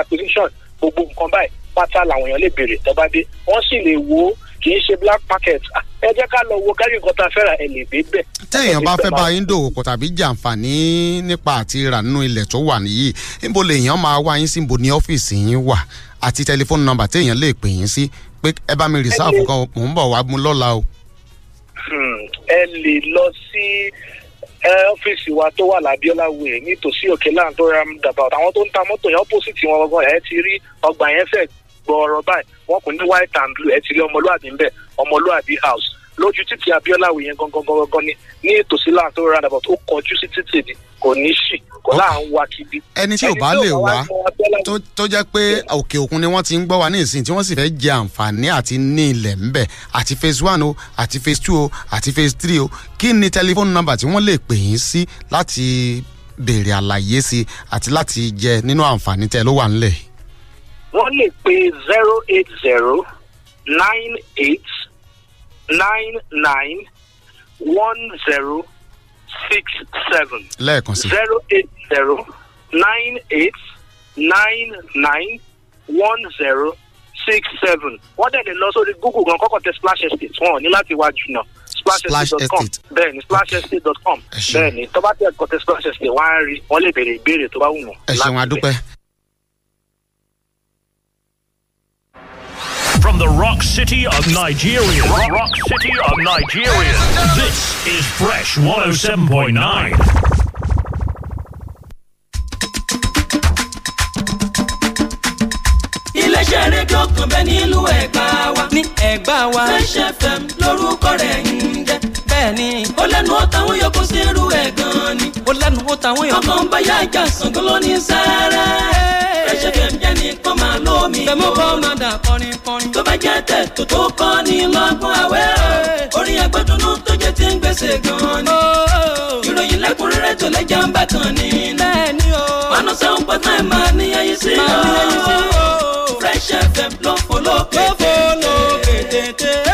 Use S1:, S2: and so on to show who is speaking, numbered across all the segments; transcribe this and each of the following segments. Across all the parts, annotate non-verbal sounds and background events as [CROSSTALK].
S1: acquisition gbogbo nǹkan báyìí pátá làwọn èèyàn lè béèrè tó bá dé wọ́n sì lè wo kì í ṣe black market Ah, ẹ jẹ́ ká lọ wo kárí nǹkan tá a fẹ́ rà ẹ lè dé bẹ́ẹ̀.
S2: téèyàn bá fẹ́ bá yín dòwò pọ̀ tàbí jàǹfààní nípa àti rà nínú ilẹ̀ tó wà nìyí níbo lèèyàn máa wá yín sí níbo ní ọ́fíìsì yín wà àti tẹlifóònù nọ́mbà téèyàn lè pè yín sí pé ẹ bá mi rìsáàfù kan mò ń bọ̀ wá mú lọ́la o.
S1: Hmm, ẹ lè lọ sí ọ́fíìsì wa tó wà lábíọ́lá way nítòsí òkè láǹtó roundabout. Àwọn tó ń ta mọ́tò yẹn opposite wọn gangan ẹ ti rí ọgbà yẹn fẹ́ gbọ́ọ̀rọ̀ báyìí. Wọ́n kò ní white and blue ẹ ti rí ọmọlúwàbí ńbẹ ọmọlúwàbí house lójú títì way yẹn gangan gangan ni ní ìtòsí láǹtó roundabout ó kọjú sí títì ni kò ní ṣì kò láà ń wá kiri.
S2: ẹni tí ò bá lè wá tó jẹ́ pé òkè òkun ni wọ́n ti ń gbọ́ wa ní ìsìn tí wọ́n sì fẹ́ jẹ àǹfààní àti ní ilẹ̀ ńbẹ̀ àti phase one o àti phase two o àti phase three o kí ni tẹlifóònù nọ́mbà tí wọ́n lè pè yín sí láti béèrè àlàyé sí àti láti jẹ nínú àǹfààní tẹ ló wà ńlẹ̀.
S1: wọ́n lè pe zero eight zero nine eight nine nine one zero six seven
S2: lẹ́ẹ̀kan sí.
S1: zero eight zero nine eight nine nine one zero six seven wọ́n dẹ̀ lè lọ sórí google gan kọ́kọ́ tẹ splash estate wọn ò ní láti wá jùnà splashestate.com
S2: Estate.
S1: bẹ́ẹ̀ ni splashestate.com
S2: Ẹ ṣeun.
S1: bẹ́ẹ̀ ni tó bá tẹ̀ kọ́ tẹ splash estate wọ́n á rí wọ́n lè béèrè ìbéèrè tó bá wù wọ́n.
S2: ẹ ṣeun adúpẹ́.
S3: From the rock city of Nigeria. Rock, rock city of Nigeria. This is Fresh 107.9.
S4: iléeṣẹ́ rédíò kan bẹ́ẹ̀ nílùú ẹ̀gbá wa.
S5: ní ẹ̀gbá wa.
S4: Fresh FM lórúkọ rẹ̀ ń jẹ́.
S5: bẹ́ẹ̀ ni
S4: ó lẹ́nu ó táwọn yòókù sí irú ẹ̀ gan ni.
S5: ó lẹ́nu ó tàwọn èèyàn.
S4: ọkàn bá yá ìjà Ṣàngó ló ní sáárá. Fresh FM jẹ́ nìkan máa lómi.
S5: bẹ́ẹ̀ kọ́ máa dà kọrin kọrin.
S4: tó bá jẹ́ tẹ̀ tó kọ́ ni lọ́gbọ́n àwẹ̀ o. orin ẹgbẹ́dúnú tó jẹ́ ti ń gbèsè gan ni. ìròyìn lẹ́kùnrẹ́rẹ́ tó lẹ́jà ń
S5: bẹ́ẹ̀ ni o.
S4: one oh seven point nine máa ní ayé sí i.
S5: o.
S4: Fresh FM ló fò lókè
S5: tètè.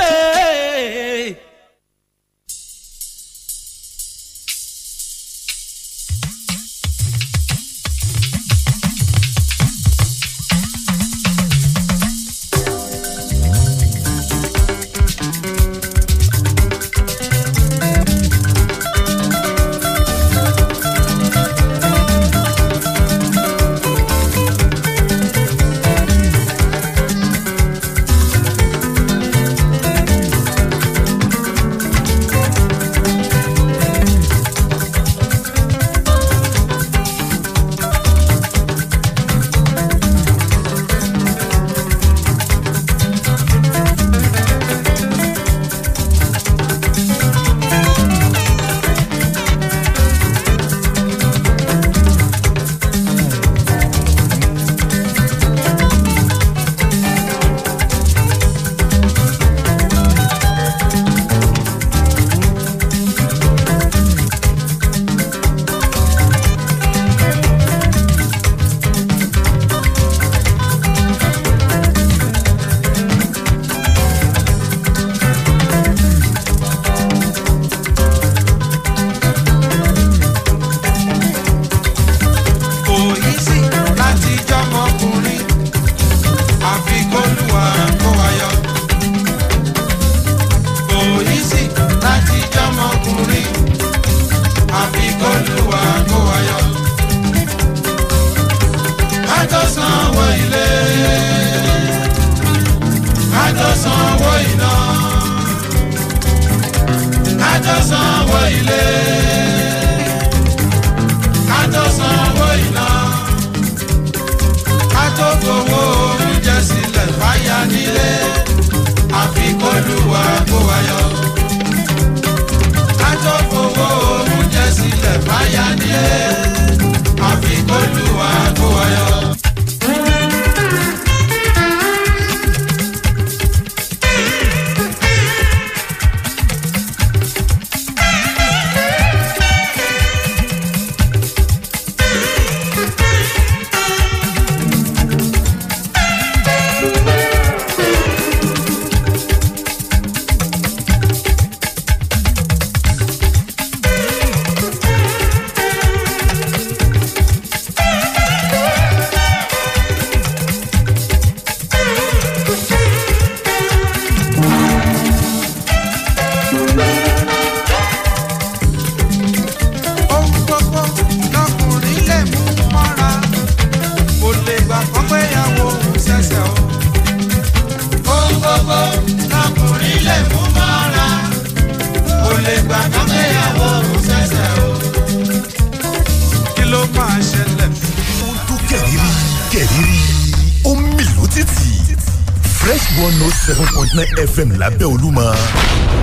S6: Lábẹ́ olúmọ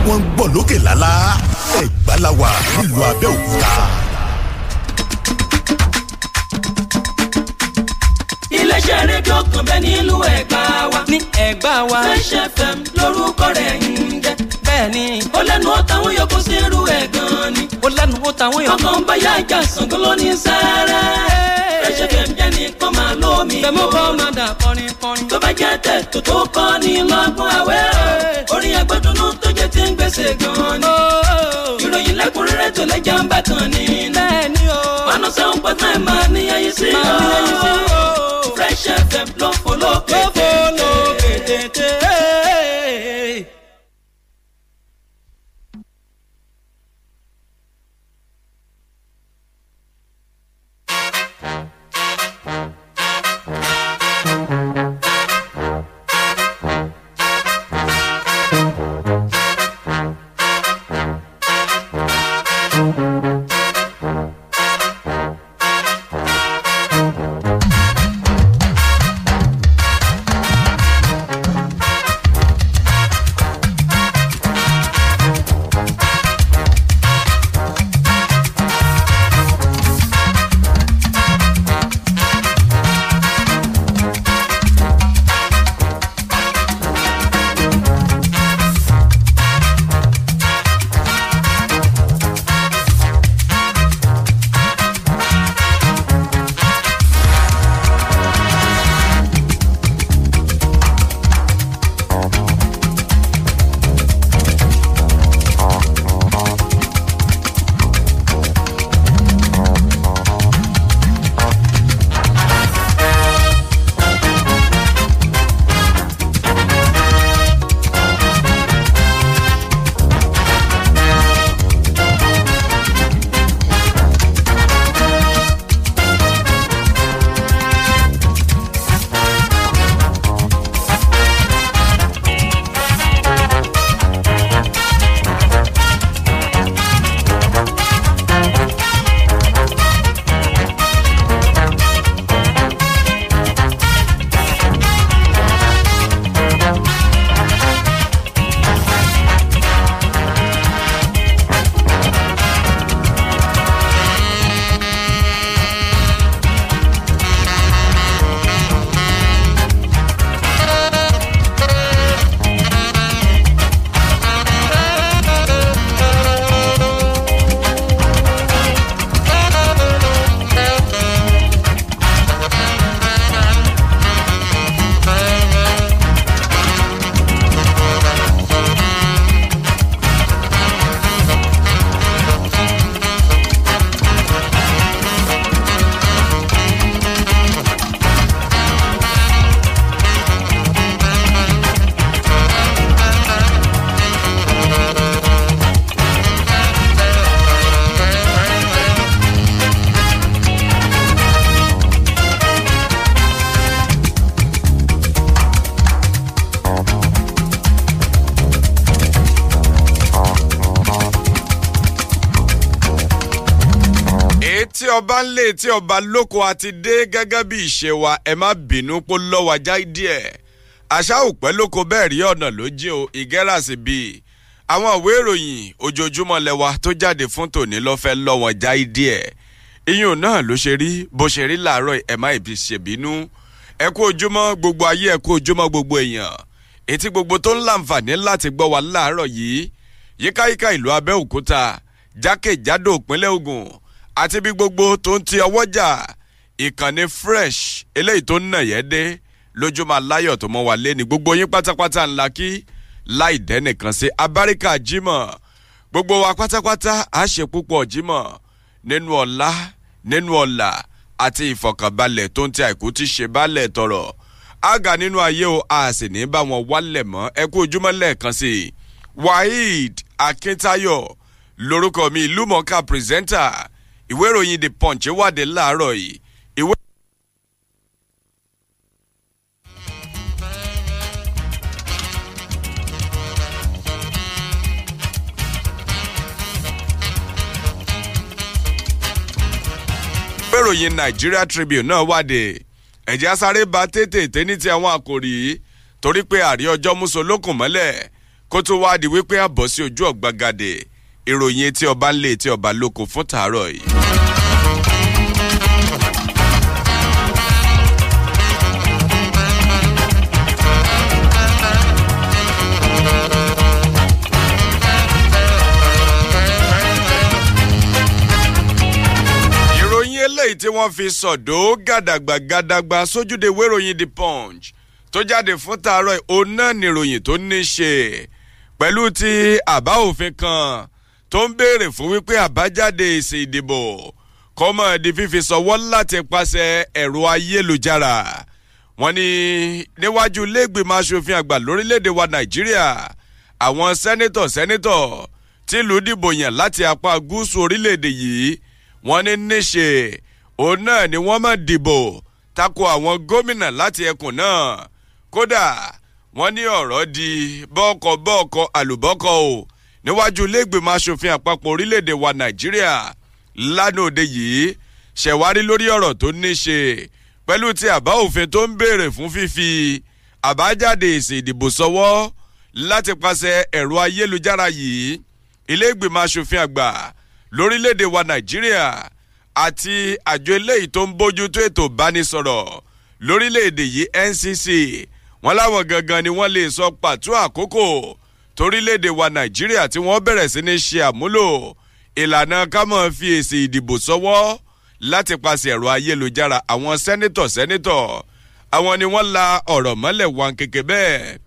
S6: wọ́n ń gbọ́ lókè lálá ẹ̀gbá la wà nílùú abẹ́òkúta.
S4: Iléeṣẹ́ rédíò kan bẹ́ẹ̀ nílùú ẹ̀gbá wa.
S5: ní ẹ̀gbá wa.
S4: fresh fm lórúkọ rẹ̀ ń jẹ́.
S5: bẹ́ẹ̀ni.
S4: ó lẹ́nu ó tàwọn yòókù sí irú ẹ̀ gan ni.
S5: ó lẹ́nu ó tàwọn yòókù.
S4: ọkàn báyà ìjà Ṣàngó ló ní sáárá. fresh fm jẹ́ ní kọ́ máa lómi.
S5: bẹ́ẹ̀mú kọ́ máa dà kọrin kọrin.
S4: tó bá jẹ́ tẹ̀ tó tó kọ́ ni lọ́gbọ́n àwẹ̀ o. orin agbẹ́dúnú tó jẹ́ ti ń gbèsè gan ni. ìròyìn lẹ́kùnrẹ́rẹ́ tó lẹ́jà ń bá kan ni.
S5: bẹ́ẹ̀ni o.
S4: one oh seven point nine máa níyàyí sí i.
S5: máa níyàyí sí i o.
S4: fresh fm ló fò lókè.
S7: Ọba ń lé tí ọba lóko àti dé gẹ́gẹ́ bí ìṣe wa ẹ má bínú pó lọ́wọ́ ajá díẹ̀. Àṣà òpẹ́ lóko bẹ́ẹ̀ rí ọ̀nà ló jẹ́ o ìgẹ́ràsì bíi àwọn ìwé ìròyìn ojoojúmọ́ lẹ́wà tó jáde fún tòní lọ́fẹ́ lọ́wọ́n já díẹ̀. Iyùn náà ló ṣe rí bó ṣe rí làárọ̀ ẹ̀ má ìbí ṣèbínú. Ẹ kú ojúmọ́ gbogbo ayé ẹ kú ojúmọ́ gbogbo èèyàn. Etí gbogbo tó ń láǹfààní láti gbọ́ wa láàárọ̀ yìí. Yíkáyíká ìlú abẹ́òkúta jákèjádò ìpínlẹ̀ ogun àti bí gbogbo tó ń ti ọwọ́jà ìkànnì fresh eléyìí tó ń nà yẹ́ dé lójúmọ́ aláyọ̀ tó mọ́ wa lé ní gbogbo yín pátápátá ńlá kí láì dẹ́nìkan sí abáríkà jimoh gbogbo wa pátápátá á ṣe púpọ̀ jimoh nínú ọ̀la nínú ọ̀la àti ìfọ̀kànbalẹ̀ tó ń ti àìkú ti ṣe balẹ̀ tọrọ. Àgà nínú ayé o a sì ní bá wọn wálẹ̀ mọ́. Ẹ kú ojúmọ́ lẹ́ẹ̀kan sí i. Akintayo lorúkọ mi ìlúmọ̀ọ́ká pírẹsẹ́ńtà ìwé ìròyìn the punch wàdé láàárọ̀ yìí. Ìwé. ìròyìn nigeria tribune náà wàdé ẹ̀jẹ̀ sáré ba tètè ní ti àwọn àkòrí torí pé àrí ọjọ́ múso lókùn mọ́lẹ̀. Kó tó wá di wípé àbọ̀ sí ojú ọ̀gbagadè ìròyìn etí ọba ńlẹ̀ etí ọba lóko fún tàárọ̀ yìí. eléyìí tí wọ́n fi sọ̀dọ̀ gàdàgbà gàdàgbà sójúde wéròyìn the punch tó jáde fún tàárọ̀ òun náà nìròyìn tó ní ṣe pẹ̀lú ti àbá òfin kan tó ń béèrè fún wípé àbájáde èsì ìdìbò kọ́mọ̀ di fífi sọwọ́ láti pàṣẹ ẹ̀rọ ayélujára. Wọ́n ní níwájú iléègbìmọ̀ aṣòfin àgbà lórílẹ̀‐èdè wa nàìjíríà àwọn sẹ́nitọ̀ sẹ́nitọ̀ tìlú dìbò yàn láti apá gúúsù orílẹ̀‐èdè yìí wọ́n ní níṣe òun náà ni wọ́n máa dìbò tako àwọn gómìnà láti ẹkùn náà. Kódà wọ́n ní ọ̀rọ̀ di bọ́ọ̀kọ̀ bọ́ọ̀kọ̀ àlùbọ́kọ̀ o níwájú iléègbèmọ̀ aṣòfin àpapọ̀ orílẹ̀‐èdè wa nàìjíríà lánàá òde yìí ṣẹ̀wárí lórí ọ̀rọ̀ tó ní ṣe pẹ̀lú ti àbá òfin tó ń béèrè fún fífi àbájáde èsì ìdìbò sọwọ́ láti pàṣẹ ẹ̀rọ ayélujára yìí. Iléègbèmọ̀ aṣòfin àgbà lórílẹ̀‐èdè wa nàìjíríà àti àjọ eléyìí tó ń bójútó ètò ìbánisọ̀rọ̀ lórílẹ̀‐èdè yìí ncc wọn láwọn gangan ni wọ́n lè sọ pàtó àkókò torílẹ̀‐èdè wa nàìjíríà tí wọ́n bẹ̀rẹ̀ sí ní ṣe àmúlò ìlànà kámọ́ fi èsì ìdìbò sọ́wọ́ láti paṣẹ ẹ̀rọ ayélujára. Àwọn sẹ́nitọ̀ sẹ́nitọ̀ àwọn ni wọ́n la ọ̀rọ̀ mọ́lẹ̀ wọn kéke bẹ́ẹ̀.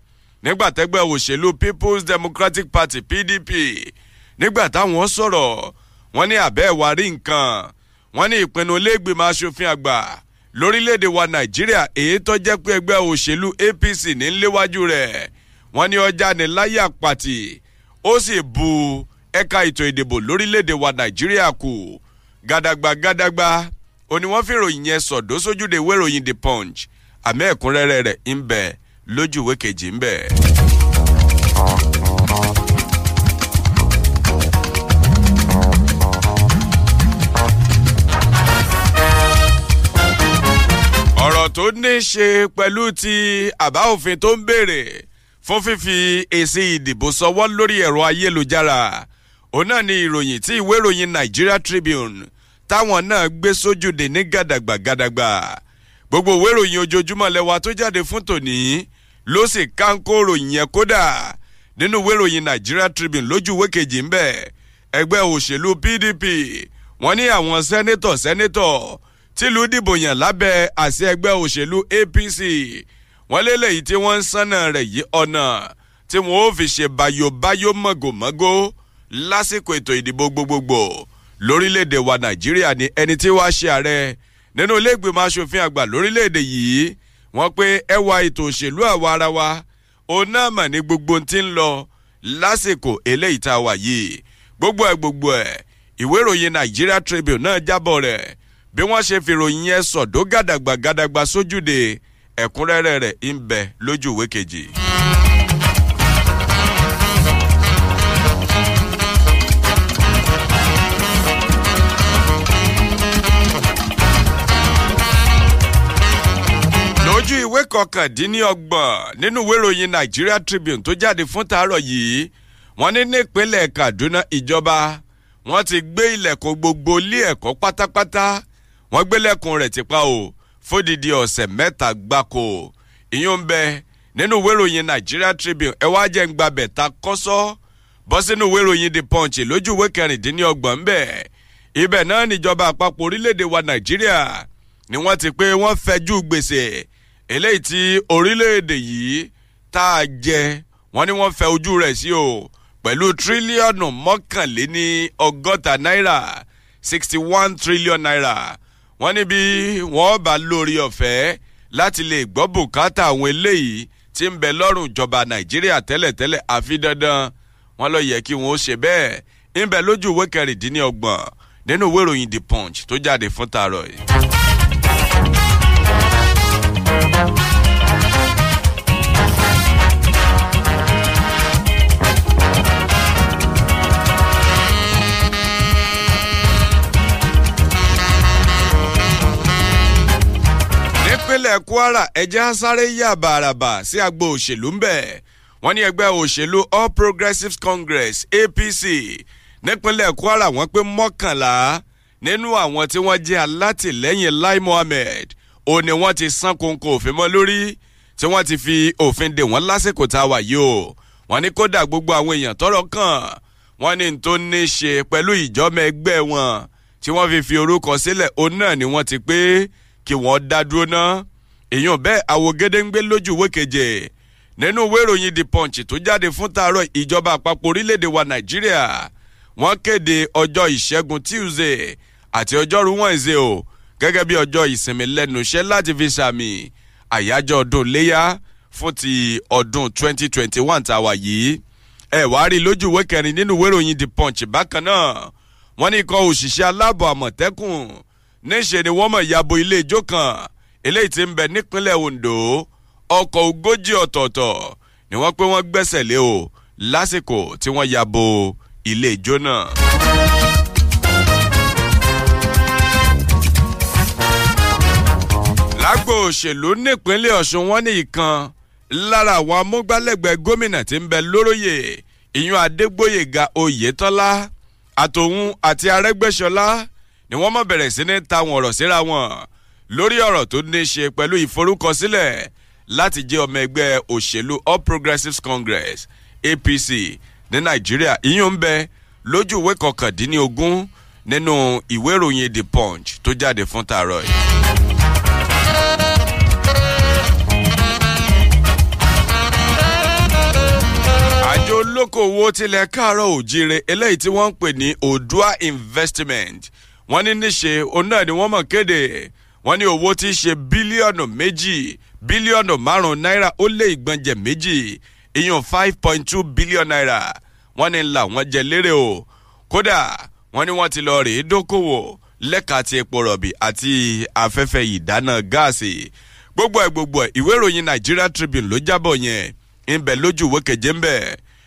S7: Nígbà tẹ́gbẹ́ òṣèlú people's democratic party pdp nígbà táwọn sọ̀rọ̀ wọ́n ní àbẹ́ ìwà rí nǹkan. Wọ́n ní ìpinnu lẹ́gbẹ̀mọ aṣòfin àgbà lórílẹ̀‐èdè wa nàìjíríà èyí tó jẹ́ pé ẹgbẹ́ òṣèlú apc ní léwájú rẹ̀ wọ́n ní ọjà ní láyà pàtì ó sì bu ẹ̀ka ètò ìdìbò lórílẹ̀‐èdè wa nàìjíríà kù. Gàdàgbà gàdàgbà ó ní wọ́n fi ròyìn yẹn sọ̀dọ́ sójúde ìwé ìròyìn the punch. Àmì ẹ̀kúnrẹ́rẹ́ rẹ̀ ń bẹ lójú ìwé kejì ń bẹ. ọ̀rọ̀ tó ní ṣe pẹ̀lú ti àbá òfin tó ń béèrè fún fífi èsì ìdìbò sọwọ́ lórí ẹ̀rọ ayélujára. Òun náà ni ìròyìn tí ìwé ìròyìn nigeria tribune táwọn náà gbé sójúde ní gàdàgbà gàdàgbà. Gbogbo ìwé ìròyìn ojoojúmọ́ lẹ́wà tó jáde fún tòní ló sì kánkó ròyìn yẹn kódà. Nínú ìwé ìròyìn nigeria tribune lójú ìwé kejì ń bẹ̀ ẹgbẹ́ òṣèlú pdp wọ́n ní àwọn sẹ́nẹ́tọ̀ sẹ́nẹ́tọ̀ tìlú dìbò yàn lábẹ́ àṣẹ ẹgbẹ́ òṣèlú apc wọ́n lélẹ́yìí tí wọ́n ń sánà rẹ̀ yí ọ̀nà tí wọ́n ó fi ṣe bayobayo mọ̀gòmọ́gó lásìkò ètò ìdìbò gbogbogbò. Lórílẹ̀‐èdè wa nàìjíríà ní ẹni tí wàá ṣe ààrẹ. Nínú ilé ìgbìmọ̀ aṣòfin àgbà lórílẹ̀‐èdè yìí wọ́n pé ẹwà ètò òṣèlú àwa ara wa. Òun náà mà ní gbogbo ti ń lọ lásìkò eléyìí tá a wà yìí. Gbogbo ẹ̀ gbogbo ẹ̀. Ìwé ìròyìn nigeria tribune náà jábọ̀ rẹ̀. Bí wọ́n ṣe fi ròyìn yẹn sọ̀dọ́ gàdàgbà sójúde ẹ̀kúnrẹ́rẹ́ rẹ̀ ń bẹ lójú ìwé kejì. lójú ìwé kọkàndínlọ́gbọ̀n nínú ìwé ìròyìn nigeria tribune tó jáde fún tàárọ̀ yìí wọ́n ní nípínlẹ̀ kaduna ìjọba wọ́n ti gbé ilẹ̀kùn gbogbo ilé ẹ̀kọ́ pátápátá wọ́n gbélẹ̀kùn rẹ̀ tipa o fódìdí ọ̀sẹ̀ mẹ́ta gbáko. Ìyún bẹ nínú ìwé ìròyìn nigeria tribune. Ẹ wá jẹ́ ń gbàbẹ̀ ta kọ́sọ́. Bọ́ sínú ìwé ìròyìn the punch lójú ìwé kẹrìndínlọ́gbọ̀n bẹ̀. Ibẹ̀ náà níjọba àpapọ̀ orílẹ̀-èdè wa nàìjíríà ni wọ́n ti pé wọ́n fẹjú gbèsè. Eléyìí tí orílẹ̀-èdè yìí tá a jẹ wọ́n ní wọ́n fẹ ojú rẹ̀ sí o. Pẹ̀lú tírílíọ̀nù mọ́kànléní ọgọ́ta náírà sixty one trillion naira wọ́n ní bí wọ́n bá lórí ọ̀fẹ́ láti lè gbọ́ bùkátà àwọn eléyìí tí ń bẹ lọ́rùn ìjọba nàìjíríà tẹ́lẹ̀tẹ́lẹ̀ àfi dandan wọ́n lọ yẹ kí wọ́n ṣe bẹ́ẹ̀ ń bẹ lójú ìwé kẹrìndínlọ́gbọ̀n nínú ìwé ìròyìn the punch tó jáde fún tààrọ̀ yìí. Nípínlẹ̀ kwara ẹ̀jẹ̀ sáré yà bàràbà sí agbo òṣèlú ń bẹ̀. Wọ́n ní ẹgbẹ́ òṣèlú all progressives congress apc nípínlẹ̀ kwara wọ́n pé mọ́kànlá nínú àwọn tí wọ́n jẹ́ alátìlẹ́yìn lai mohammed ó ní wọ́n ti sán kóńkó òfin mọ́ lórí tí wọ́n ti fi òfin dè wọ́n lásìkò tá a wà yìí o. Wọ́n ní kódà gbogbo àwọn èèyàn tọrọ kàn wọ́n ní tó ní ṣe pẹ̀lú ìjọ́mọ ẹgbẹ́ wọn tí wọ́n fi fi orúkọ sílẹ̀ òun náà ni wọ́n ti pé kí wọ́n dá dúró ná èèyàn bẹ́ẹ̀ àwògede ń gbé lójú ìwé keje. Nínú ìwé ìròyìn the punch tó jáde fún tààrọ̀ ìjọba àpapọ̀ orílẹ̀-èdè wa nàìjíríà wọ́n kéde ọjọ́ ìṣẹ́gun tuesday àti ọjọ́rú wednesday o gẹ́gẹ́ bí ọjọ́ ìsinmi lẹ́nu iṣẹ́ láti fi sàmì àyájọ́ ọdún léyà fún ti ọdún 2021 tàwa yìí. Ẹ wá rí lójú ìwé kẹrin nínú ìwé ìròyìn the punch bákan náà. Wọ́n ní ikọ̀ òṣìṣẹ́ aláàbọ̀ àmọ̀tẹ́kùn níṣẹ́ ni wọ́n mọ̀ yabo ilé ijó eléyìí ti ń bẹ nípínlẹ̀ ondo ọkọ̀ ogójì ọ̀tọ̀ọ̀tọ̀ ni wọ́n pé wọ́n gbẹ́sẹ̀ lé o lásìkò tí wọ́n yabo ilé ijó náà. lágbo òṣèlú nípínlẹ̀ ọ̀sùn wọn ní ìkan lára àwọn amúgbálẹ́gbẹ̀ẹ́ gómìnà tí ń bẹ lóróyè ìyún adégbòyèga oyetola àtòun àti arẹ́gbẹ́sọlá ni wọ́n mọ̀ bẹ̀rẹ̀ sí ní ta wọn ọ̀rọ̀ síra wọn lórí ọ̀rọ̀ tó ní í ṣe pẹ̀lú ìforúkọsílẹ̀ láti jẹ́ ọmọ ẹgbẹ́ òṣèlú all progressives congress apc ní nàìjíríà ìyún ń bẹ lójú ìwé kọkàndínlógún nínú ìwé ìròyìn the punch tó jáde fún tààrọ̀ yìí. àjọ olókoòwò tilẹ̀ káàárọ̀ òjire eléyìí tí wọ́n ń pè ní odua investment wọ́n ní níṣe òun náà ni wọ́n mọ̀ kéde wọ́n ní owó tí í ṣe bílíọ̀nù méjì bílíọ̀nù márùn-ún náírà ó lé ìgbọ̀njẹ̀ méjì ìyún five point two billion naira wọ́n ní ńlá wọn jẹ lérè o. Kódà wọ́n ní wọ́n ti lọ rèé dókòwò lẹ́ka ti epo rọ̀bì àti afẹ́fẹ́ ìdáná gáàsì. Gbogbo ẹ̀ gbogbo ẹ̀ ìwé ìròyìn nigeria tribune ló jábọ̀ yẹn. Ń bẹ lójú ìwé keje ń bẹ.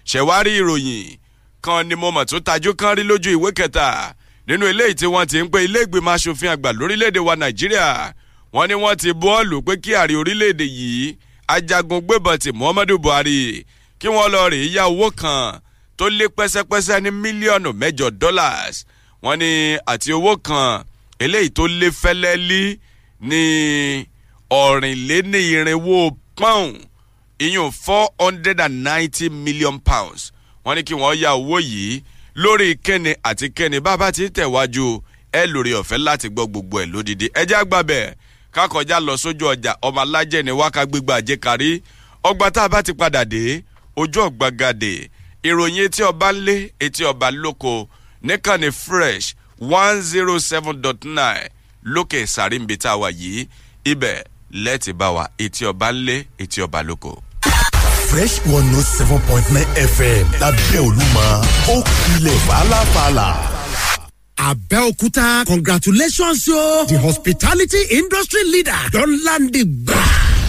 S7: Ṣẹ̀wárí ìròyìn kan ni mo mọ̀ tó tajú kan rí lójú ìwé kẹta nínú eléyìí tí wọ́n ti ń pe ilé ìgbìmọ̀ aṣòfin àgbà lórílẹ̀‐èdè wa nàìjíríà wọ́n ní wọ́n ti bọ́ọ̀lù pé kí ààrẹ orílẹ̀‐èdè yìí ajagun gbébọn ti muhammadu buhari kí wọ́n lọ rèé ya owó kan tó lé pẹ́sẹ́pẹ́sẹ́ ní mílíọ̀nù mẹ́jọ dollars wọ́n ní àti owó kan eléyìí tó lé fẹ́lẹ́lí ní ọ̀rìnléníirinwó pọ́ùn ìyún four hundred and ninety million pounds. Wọ́n ní kí wọ́n ya owó yìí lórí kẹ́ni àti kẹ́ni bàbá ti tẹ̀wájú ẹ lórí ọ̀fẹ́ láti gbọ́ gbogbo ẹ̀ lódìdí. Ẹjẹ́ àgbàbẹ̀ kákọjá lọ sójú ọjà ọmọ alájẹ ní wákà gbígbà àjẹkárí. Ọgbà tá a bá ti padà dé ojú ọ̀gbagadè ìròyìn etí ọba ńlé etí ọba lóko. Níkànnì fresh one zero seven dot nine lókè sàríǹbì tá a wà yìí. Ibẹ̀ lẹ́ẹ̀tì bá wa etí ọba ńlé etí ọba lóko.
S6: Fresh one note seven point nine fm lábẹ́ olúmọ ó kilẹ̀ fàlàfàlà.
S8: Abeokuta, congratulations, yo! The hospitality industry leader don land the.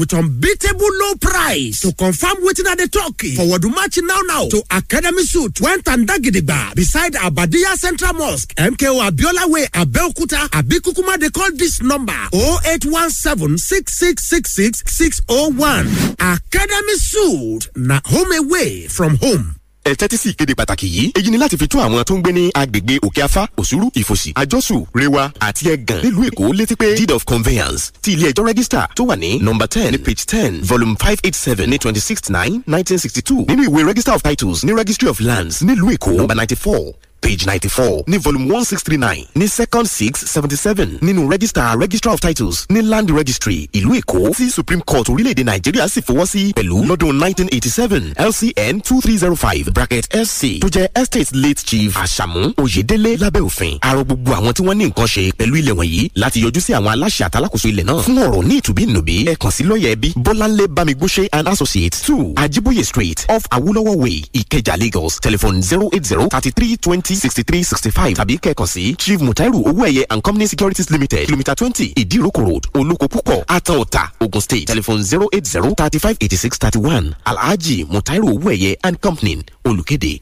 S8: with unbeatable low price. To confirm wetin I dey talk, forward match now now to Academy Suit when Tandagidigba beside Abadia Central Mosque, MKO Abiola Way, Abeokuta, Abikukuma dey call this number 0817 6666 601. Academy Suit na home away from home.
S9: Ẹ tẹ́tí sí ìkéde pàtàkì yìí èyí ni láti fi tún àwọn tó ń gbé ní agbègbè òkè afá òsúrú ìfòsì àjọsù rewa àti ẹgàn nílùú èkó létí pé deed of conveyance ti ilé ẹjọ́ rẹ́gísítà tó wà ní nọmba ten page ten volume five eight seven ní twenty six nine nineteen sixty two nínú ìwé register of titles ní registry of lands nílùú èkó nọmba ninety four page ninety four ní volume one six three nine ní second six seventy seven nínú register registrar of titles ní land registry ìlú èkó tí supreme court orílẹ̀-èdè nàìjíríà sì fọwọ́ sí pẹ̀lú lọ́dún nineteen eighty seven lcn two three zero five bracket sc tó jẹ́ estate late chief àṣàmú oyèdélé lábẹ́ òfin. Àrò gbogbo àwọn tí wọ́n ní nǹkan ṣe pẹ̀lú ilẹ̀ wọ̀nyí láti yọjú sí àwọn aláṣẹ àtàlákòóso ilẹ̀ náà. Fún ọ̀rọ̀ ní ìtùbínùbí ẹ kàn sí lọ́ọ̀yà ẹbí bọ́láńlé bámigbóṣe and associates two ajiboye street off awolowo way ìkẹjà lagos. Telephone zero eight zero thirty three twenty sixty three sixty five tàbí kẹ́ẹ̀kan sí chief mutairu owóẹ̀yẹ and company securities limited kilometre twenty ìdíròkò road olóko púpọ̀ àtàwọ̀tà ogun state telephone zero eight zero thirty five eighty six thirty one alhaji mutairu owóẹ̀yẹ and company olùkéde.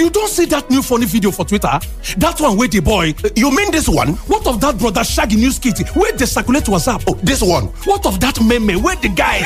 S10: You don see that new funny video for Twitter? That one wey the boy. You mean this one? What of that brother Shaggy news kit wey dey circulate WhatsApp? Oh, this one. What of that meme wey the guy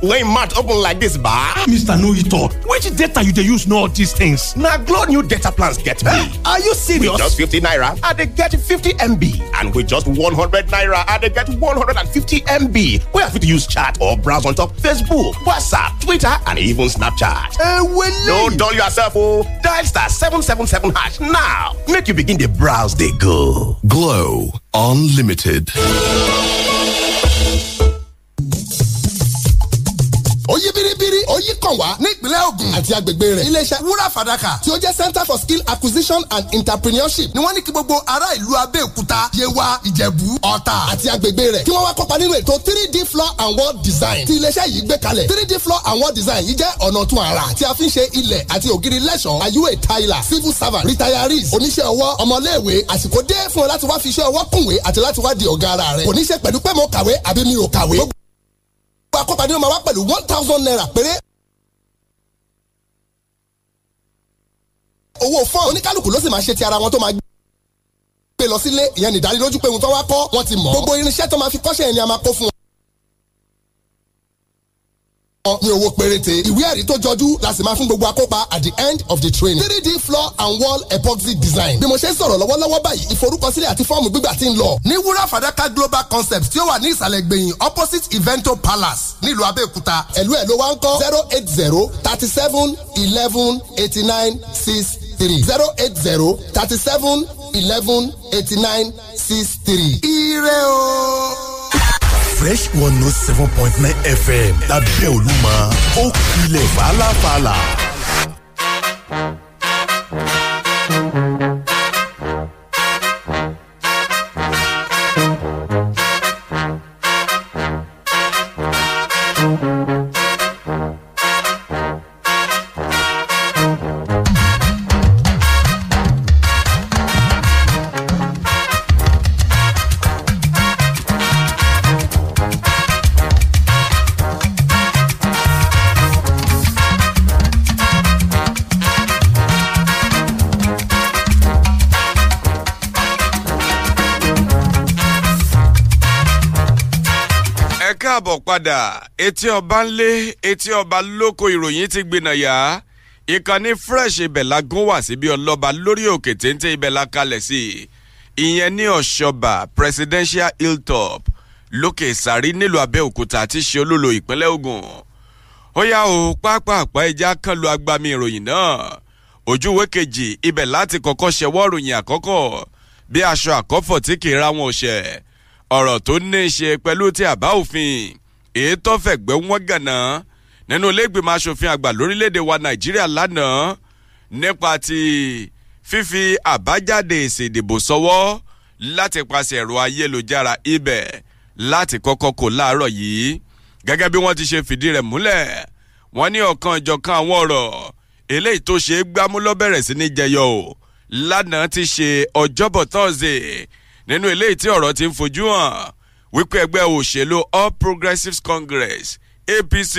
S10: [LAUGHS]
S11: wey mouth open like this ba?
S10: Mr. No Ito, which data you dey use know all these things?
S11: Na Glo new data plans get me.
S10: Are you serious?
S11: With just 50 naira, I dey get 50 MB. And with just 100 naira, I dey get 150 MB. Wey I fit use chat or browse on top Facebook, WhatsApp, Twitter and even Snapchat.
S10: Eh, wele.
S11: No dull yourself o. Dial star 777 hash now. Make you begin dey browse dey go.
S6: Glow Unlimited.
S12: Oyí biribiri oyí kàn wá ní ìpínlẹ̀ Ògùn àti agbègbè rẹ̀. iléeṣẹ́ wúrà fàdákà tí ó jẹ́ center for skill acquisition and entrepreneurship ni wọ́n ní kí gbogbo ará ìlú Abẹ́òkúta Yewa Ìjẹ̀bú Ọ̀tà àti agbègbè rẹ̀ kí wọ́n wá kópa nínú ètò three d floor and wall design tí iléeṣẹ́ yìí gbé kalẹ̀. three d floor and wall design yìí jẹ́ ọ̀nà tún àrà tí a fi ń ṣe ilẹ̀ àti ògiri lẹ́ṣọ̀ọ́ ayúwe tyler civil servant retirees oníṣẹ́ ọwọ́ ọmọléèwé? Àsìkò dé fún ọ láti wá fi iṣẹ́ ọwọ́ kùnwé àti láti wá di ọ̀gá ara rẹ̀. Kò ní ṣe pẹ̀lú pé mo kàwé àbí mi ò kàwé gbogbo nínú ma wá pẹ̀lú one thousand naira péré. owó fọ́ọ̀n oníkálukú ló sì máa ṣe ti ara wọn tó máa gbé lọ sílé ìyẹn nìdánilójú pé ohun tó wá kọ́ wọ́n ti mọ̀. gbogbo irinṣẹ́ tó máa fi kọ́ṣẹ́ yẹn ni a máa kó fún wọn ní owó péréte. Ìwé ẹ̀rí tó jọjú la sì máa fún gbogbo akópa at the end of the training. three d floor and wall epoxy design. Bí mo ṣe ń sọ̀rọ̀ lọ́wọ́lọ́wọ́ báyìí ìforúkọsílẹ̀ àti fọ́ọ̀mù gbígbà ti ń lọ. Ní wúrà fàdákà global concept tí ó wà ní ìsàlẹ̀ gbẹ̀yìn opposite evento palace nílùú abẹ́òkúta. Ẹ̀lú ẹ̀ ló wá ń kọ́ zero eight zero thirty seven eleven eighty nine six three. zero eight zero thirty seven eleven eighty nine six three. ire o.
S6: fresh one note seven point nine fm lábẹ́ olúmọ ó kilẹ̀ fàlàfàlà.
S7: Padà. Etí ọba ńlé etí ọba lóko ìròyìn ti gbìnàyà ìkànnì fresh ibẹ̀ la gún wá síbi ọlọ́ba lórí òkè téńté ibẹ̀ kalẹ̀ sí. Ìyẹn ní ọ̀ṣọ́ba presidential hilltop lókè sàrí nílùú abẹ́òkúta àti ṣe olólo ìpínlẹ̀ ogun ó yá o pápápá ẹja kan lu agbami ìròyìn náà. Ojúwé kejì ibẹ̀ láti kọ́kọ́ ṣẹwọ́ ìròyìn àkọ́kọ́ bí aṣọ àkọ́fọ̀ tí kì í ra wọn ò ọ̀rọ̀ tó ní í ṣe pẹ̀lú ti àbá òfin tó fẹ̀gbẹ́ wọn gànà. Nínú iléègbèmọ̀ aṣòfin àgbà lórílẹ̀‐èdè wa nàìjíríà lánàá nípa ti fífi àbájáde èsì ìdìbò sọwọ́ láti paṣẹ ẹ̀rọ ayélujára ibẹ̀ láti kọ́kọ́ kò láàárọ̀ yìí. Gẹ́gẹ́ bí wọ́n ti ṣe fìdí rẹ̀ múlẹ̀ wọ́n ní ọ̀kan ìjọ̀kan àwọn ọ̀rọ̀ eléyìí tó ṣe é gbámú lọ́bẹ̀rẹ̀ sí ní jẹyọ o. Lánàá ti ṣe ọjọ́bọ̀ tọ́sídẹ̀ẹ́ nínú eléyìí tí ọ̀rọ̀ ti ń fojú hàn wípé ẹgbẹ́ òṣèlú all progressives congress apc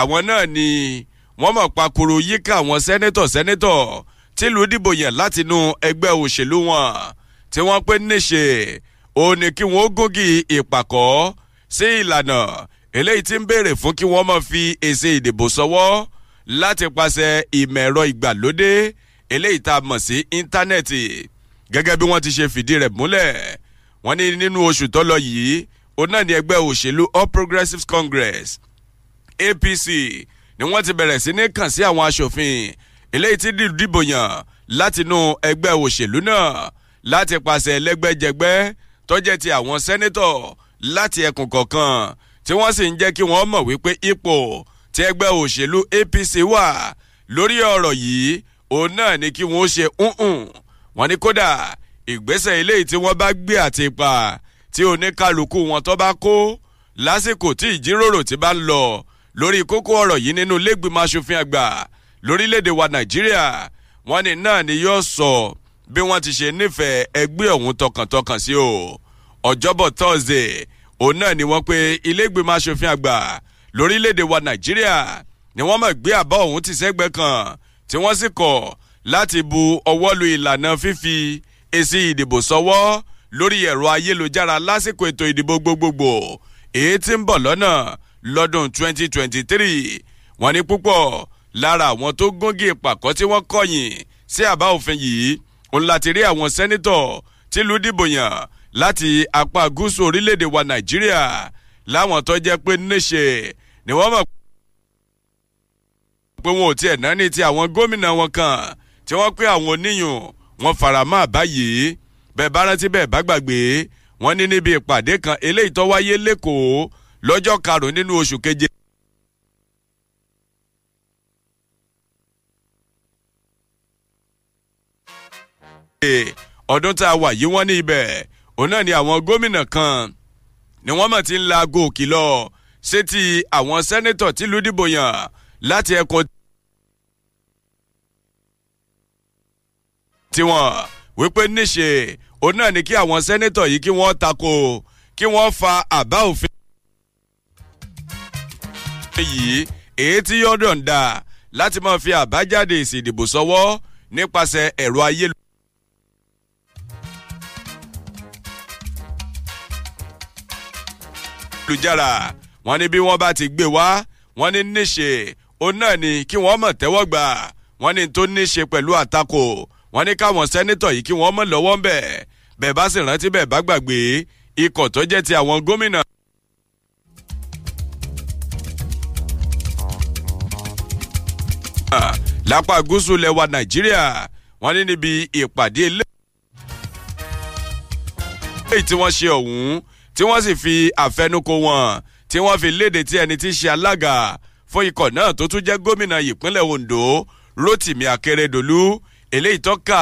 S7: àwọn náà ni wọ́n mọ̀ pakoro yíká àwọn sẹ́nẹ́tọ̀ sẹ́nẹ́tọ̀ tìlú dìbò yàn látinú ẹgbẹ́ òṣèlú wọn tí wọ́n pé níṣe òun ni kí wọ́n gógì ìpàkọ́ sí ìlànà eléyìí tí ń béèrè fún kí wọ́n mọ̀ fi èsì ìdìbò sọwọ́ láti pàṣẹ ìmọ̀ ẹ̀rọ ìgbàlódé eléyìí tá a mọ̀ sí íńtánẹ́ẹ̀tì. Gẹ́gẹ́ bí wọ́n ti ṣe fìdí rẹ̀ múlẹ̀ wọ́n ní nínú oṣù tó lọ yìí òun náà ní ẹgbẹ́ òṣèlú all progressives congress apc ni wọ́n ti bẹ̀rẹ̀ sí ní kàn sí àwọn aṣòfin eléyìí tí dìbò yàn látinú ẹgbẹ́ òṣèlú náà láti pàṣẹ lẹ́gbẹ́jẹgbẹ́ tọ́jẹ́ ti àwọn sẹ́nẹ́tọ̀ láti ẹkùn kọ̀ọ̀kan tí wọ́n sì ń jẹ́ kí wọ́n mọ̀ wípé ipò tí ẹgbẹ́ òṣèlú apc wà lórí ọ̀rọ̀ yìí òun náà ni kí wọ́n ṣe hùn wọ́n ní kódà ìgbésẹ̀ eléyìí tí wọ́n bá gbé àti ipa tí oníkálukú wọn tó bá kó lásìkò tí ìjíròrò ti bá ń lọ lórí kókó ọ̀rọ̀ yìí nínú lẹ́gbìmọ̀ aṣòfin àgbà lórílẹ̀‐èdè wa nàìjíríà wọ́n ní náà ni yóò sọ bí wọ́n ti ṣe nífẹ̀ẹ́ ẹgbẹ́ ọ̀hún tọkàntọkàn sí o. Ọjọ́bọ̀ thursday òun náà ni wọ́n pe ilé-ìgbìmọ̀ aṣòfin àgbà lórílẹ̀‐èdè wa nàìjíríà ni wọ́n mọ̀ gbé àbá ọ̀hún ti sẹ́gbẹ́ kan tí wọ́n sì kọ̀ láti bu ọwọ́ lu ìlànà fífi èsì ìdìbò sọwọ́ lórí ẹ̀rọ ayélujára lásìkò ètò ìdìbò gbogbogbò èyí tí ń bọ̀ lọ́nà lọ́dún 2023 wọ́n ní púpọ̀ lára àwọn tó gógé pàkọ́ tí wọ́n kọ̀yìn sí àbá òfin yìí òun láti rí àwọn sẹ́nitọ̀ tìlú dìbò yàn láti apá gúúsù orílẹ̀-èdè wa nàìjíríà. Láwọn tó jẹ́ pé níṣe ni wọ́n mọ̀ pé wọn ò tiẹ̀ náà ní ti àwọn gómìnà wọn kan tí wọ́n pé àwọn oníyùn wọn fara mọ́ àbá yìí. Bẹ́ẹ̀ bá rántí bẹ́ẹ̀ bá gbàgbé. Wọ́n ní níbi ìpàdé kan eléyìí tó wáyé lẹ́kọ̀ọ́ lọ́jọ́ karùn-ún nínú oṣù keje. ọdún tá a wà yìí wọ́n ní ibẹ̀. Òun náà ni àwọn gómìnà kan ni wọ́n mọ̀ ti ń la aago kìlọ̀ sétí àwọn sẹ́nẹ́tọ̀ tìlú dìbò láti ẹkùn tiwọn wípé níṣe òun náà ni kí àwọn sẹ́nẹ́tọ̀ yìí kí wọ́n tako kí wọ́n fa àbá òfin yìí èyí tí yọ̀dọ̀ ń dà láti máa fi àbájáde èsì ìdìbò sọ́wọ́ nípasẹ̀ ẹ̀rọ ayélujára. ayélujára wọn ní bí wọn bá ti gbé wá wọn ní níṣe òun náà ni kí wọn mọ̀ tẹ́wọ́ gbà wọn ní tó níṣe pẹ̀lú àtakò wọn ní káwọn sẹ́nitọ̀ yìí kí wọ́n mọ̀ lọ́wọ́ ń bẹ̀ bẹ́ẹ̀ bá sì rántí bẹ́ẹ̀ bá gbàgbé ikọ̀ tó jẹ́ ti àwọn gómìnà. lápá gúúsù lẹwa nàìjíríà wọn ní níbi ìpàdé ilé tí wọ́n ṣe ọ̀hún tí wọ́n sì fi àfẹnukò wọn tí wọ́n fi léde tí ẹni tí ṣe alága fún ikọ̀ náà tó tún jẹ́ gómìnà ìpínlẹ̀ ondo rotimi akérèdọ́lù eléyìí tọ́ka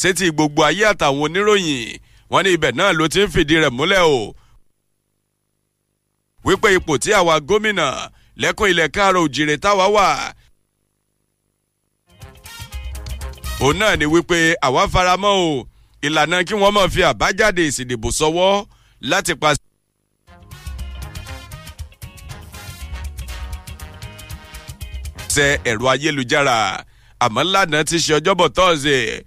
S7: sétí gbogbo ayé àtàwọn oníròyìn wọn ní ibẹ̀ náà ló ti ń fìdí rẹ̀ múlẹ̀ o. wípé ipò tí àwa gómìnà lẹ́kùn ilẹ̀ káàrọ̀ òjìrè táwa wà. òun náà ni wípé àwa faramọ́ o ìlànà kí wọ́n máa fi àbájáde ìsìndìbò sọ́wọ́ láti pa. ṣe ẹ̀rọ ayélujára àmọ́ lánàá ti ṣe ọjọ́bọ̀ tọ́sídẹ̀ẹ́.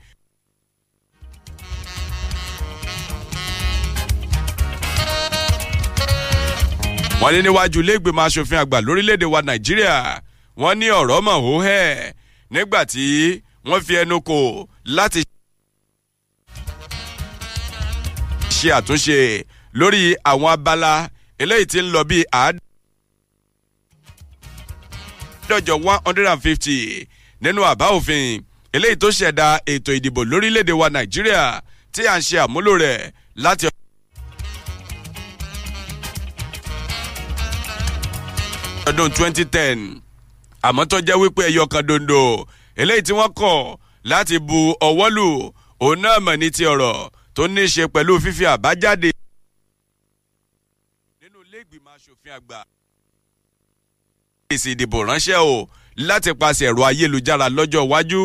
S7: wọ́n ní níwájú iléègbèmọ̀ aṣòfin àgbà lórílẹ̀‐èdè wa nàìjíríà wọ́n ní ọ̀rọ̀ mọ̀ hó hẹ́ nígbà tí wọ́n fi ẹnu kò láti ṣe àtúnṣe lórí àwọn abala eléyìí tí ń lọ bíi àádọ́jọ one hundred and fifty nínú àbá òfin eléyìí tó ṣẹ̀dá ètò ìdìbò lórílẹ̀‐èdè wa nàìjíríà tí à ń ṣe àmúlò rẹ̀ láti. ọdún twenty ten àmọ́ tó jẹ́ wípé ẹyọ kan dondo eléyìí tí wọ́n kọ̀ láti bu ọwọ́ lù òun náà mọ̀ ní ti ọ̀rọ̀ tó ní í ṣe pẹ̀lú fífi àbájáde. nínú ilé ìgbìmọ̀ aṣòfin àgbà. èsì ìdìbò ránṣẹ́ o láti paṣẹ ẹ̀rọ ayélujára lọ́jọ́ iwájú.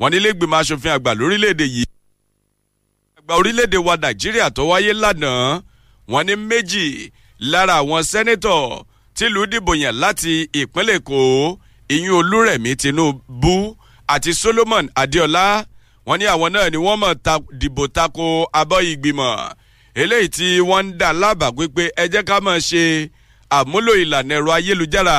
S7: Wọn ní ilé ìgbìmọ̀ aṣòfin àgbà lórílẹ̀‐èdè yìí. àgbà orílẹ̀‐èdè wa nàìjíríà tó wáyé lánàá. Wọn ní méjì lára àwọn sẹ́nẹ́tọ̀ tìlú dìbò yàn láti ìpínlẹ̀ èkó ìyún olúrẹ̀mí tinubu àti solomon adéọlá. Wọn ní àwọn náà ni wọ́n mọ̀ ta, dìbò tako abọ́ ìgbìmọ̀. Eléyìí tí wọ́n ń dà lábàá pípé ẹ jẹ́ ká máa ṣe àmúlò ìlànà ẹ̀rọ ayélujára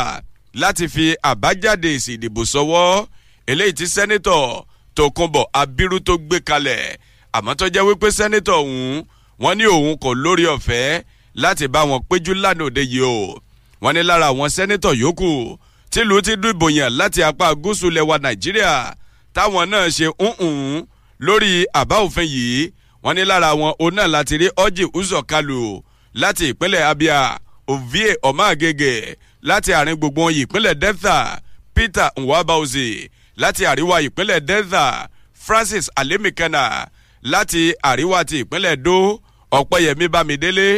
S7: láti fi àbájáde èsì ìdìbò sọwọ́. Eléyìí tí sẹ́nitọ̀ tòkunbọ̀ abiru tó gbé kalẹ̀. Àmọ́ tó jẹ́ wípé sẹ́nitọ̀ ọ̀hún wọ́n ní òun kò lórí ọ̀fẹ́ láti bá wọn péjú lánàá òde yìí o. Wọ́n ní lára àwọn sẹ́nitọ̀ yòókù tìlú ti dìbò yàn láti apá gúúsù lẹwa nàìjíríà táwọn náà ṣe hùn lórí àbá òfin yìí. Wọ́n ní lára wọn òun náà láti rí uzọ̀ kalu láti ìpínlẹ̀ abia ovie ọ̀máàgègè láti àárín gbùngbùn ìpínlẹ̀ delta peter nwabauzi láti àríwá ìpínlẹ̀ delta francis alemikana láti àríwá ti ìpínlẹ̀ do ọ̀pẹ̀yẹmí bámidélé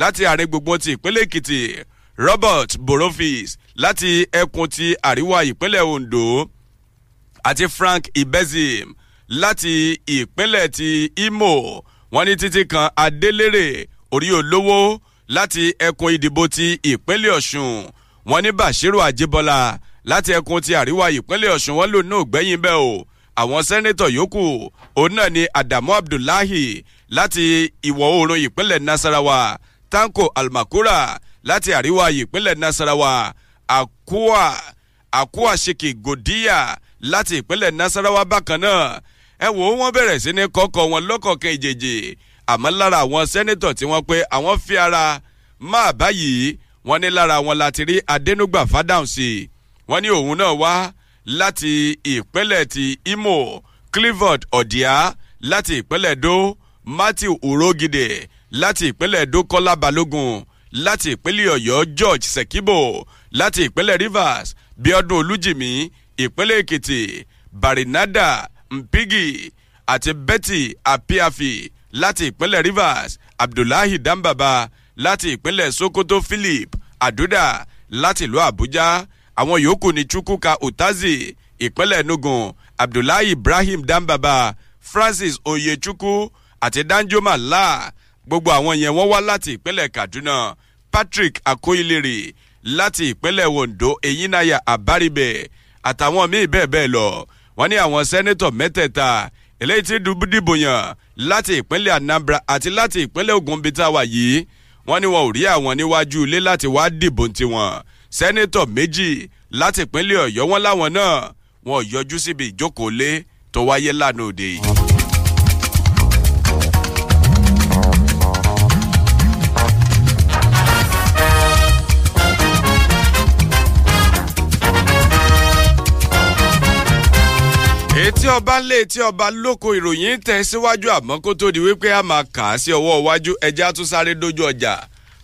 S7: láti àárín gbùngbùn ti ìpínlẹ̀ èkìtì robert borofis láti ẹkùn ti àríwá ìpínlẹ̀ ondo àti frank ibezim láti ìpínlẹ̀ ti imo wọ́n ní títí kan adélèrè orí olówó láti ẹkùn ìdìbò ti ìpínlẹ̀ ọ̀ṣun wọ́n ní bashiru ajibola láti ẹkùn ti àríwá ìpínlẹ̀ ọ̀ṣun wọ́n lò ní ògbẹ́yìn bẹ́ẹ̀ o. Àwọn sẹ́nẹ́tọ̀ yòókù òun náà ni adamu abdullahi láti ìwọ̀ oòrùn ìpínlẹ̀ nasarawa. Tanko almakura láti àríwá ìpínlẹ̀ nasarawa. Akua akua sheki godiya láti ìpínlẹ̀ nasarawa bákan náà. Ẹ wò ó wọ́n bẹ̀rẹ̀ sí ní kọ́kọ́ wọn lọ́kọ̀ọ̀kan ìjèjì àmọ́ lára àwọn sẹ́nẹ́tọ̀ tí wọ́n pé àwọn fi ara máa báyìí wọ́n ní lára wọn láti rí adẹnugba fádàǹsì wọ́n ní òun náà wá láti ìpínlẹ̀ ti imo clifford ọ̀dìá láti ìpínlẹ̀ do matthew urogide láti ìpínlẹ̀ do kọ́lá balógun láti ìpínlẹ̀ ọ̀yọ́ george sekibo láti ìpínlẹ̀ rivers bíọ́dún olújìmí ìpínlẹ̀ èkìtì barinada mpigi àti betty apiafi láti ìpínlẹ̀ rivers abdullahi dambaba láti ìpínlẹ̀ sokoto philip aduda láti ìlú àbújá àwọn yòókù ní chukwuka utazi ìpínlẹ̀ enugu abdullahi ibrahim dambaba francis oyechukwu àti danjoma la. Gbogbo àwọn yẹn wọ́n wá láti ìpínlẹ̀ kaduna. Patrick akoyilere láti ìpínlẹ̀ ondo eyinaya abaribe àtàwọn míì bẹ́ẹ̀ bẹ́ẹ̀ lọ. Wọ́n ní àwọn sẹ́nẹ́tọ̀ mẹ́tẹ̀ẹ̀ta eléyìí tí dìbò yàn láti ìpínlẹ̀ anambra àti láti ìpínlẹ̀ ogun bíi tá yìí wọ́n ní wọn ò rí àwọn níwájú ilé láti wá dìbò tiwọn sẹ́nẹ́tọ̀ méjì láti ìpínlẹ̀ ọ̀yọ́ wọn láwọn náà wọn yọjú síbi ìjókòó lé tó wáyé lánàá òde yìí. Etí ọba ńlẹ̀ etí ọba lóko ìròyìn tẹ̀ síwájú àmọ́ kó tó di wípé a máa kà á sí ọwọ́ iwájú ẹja tún sáré dójú ọjà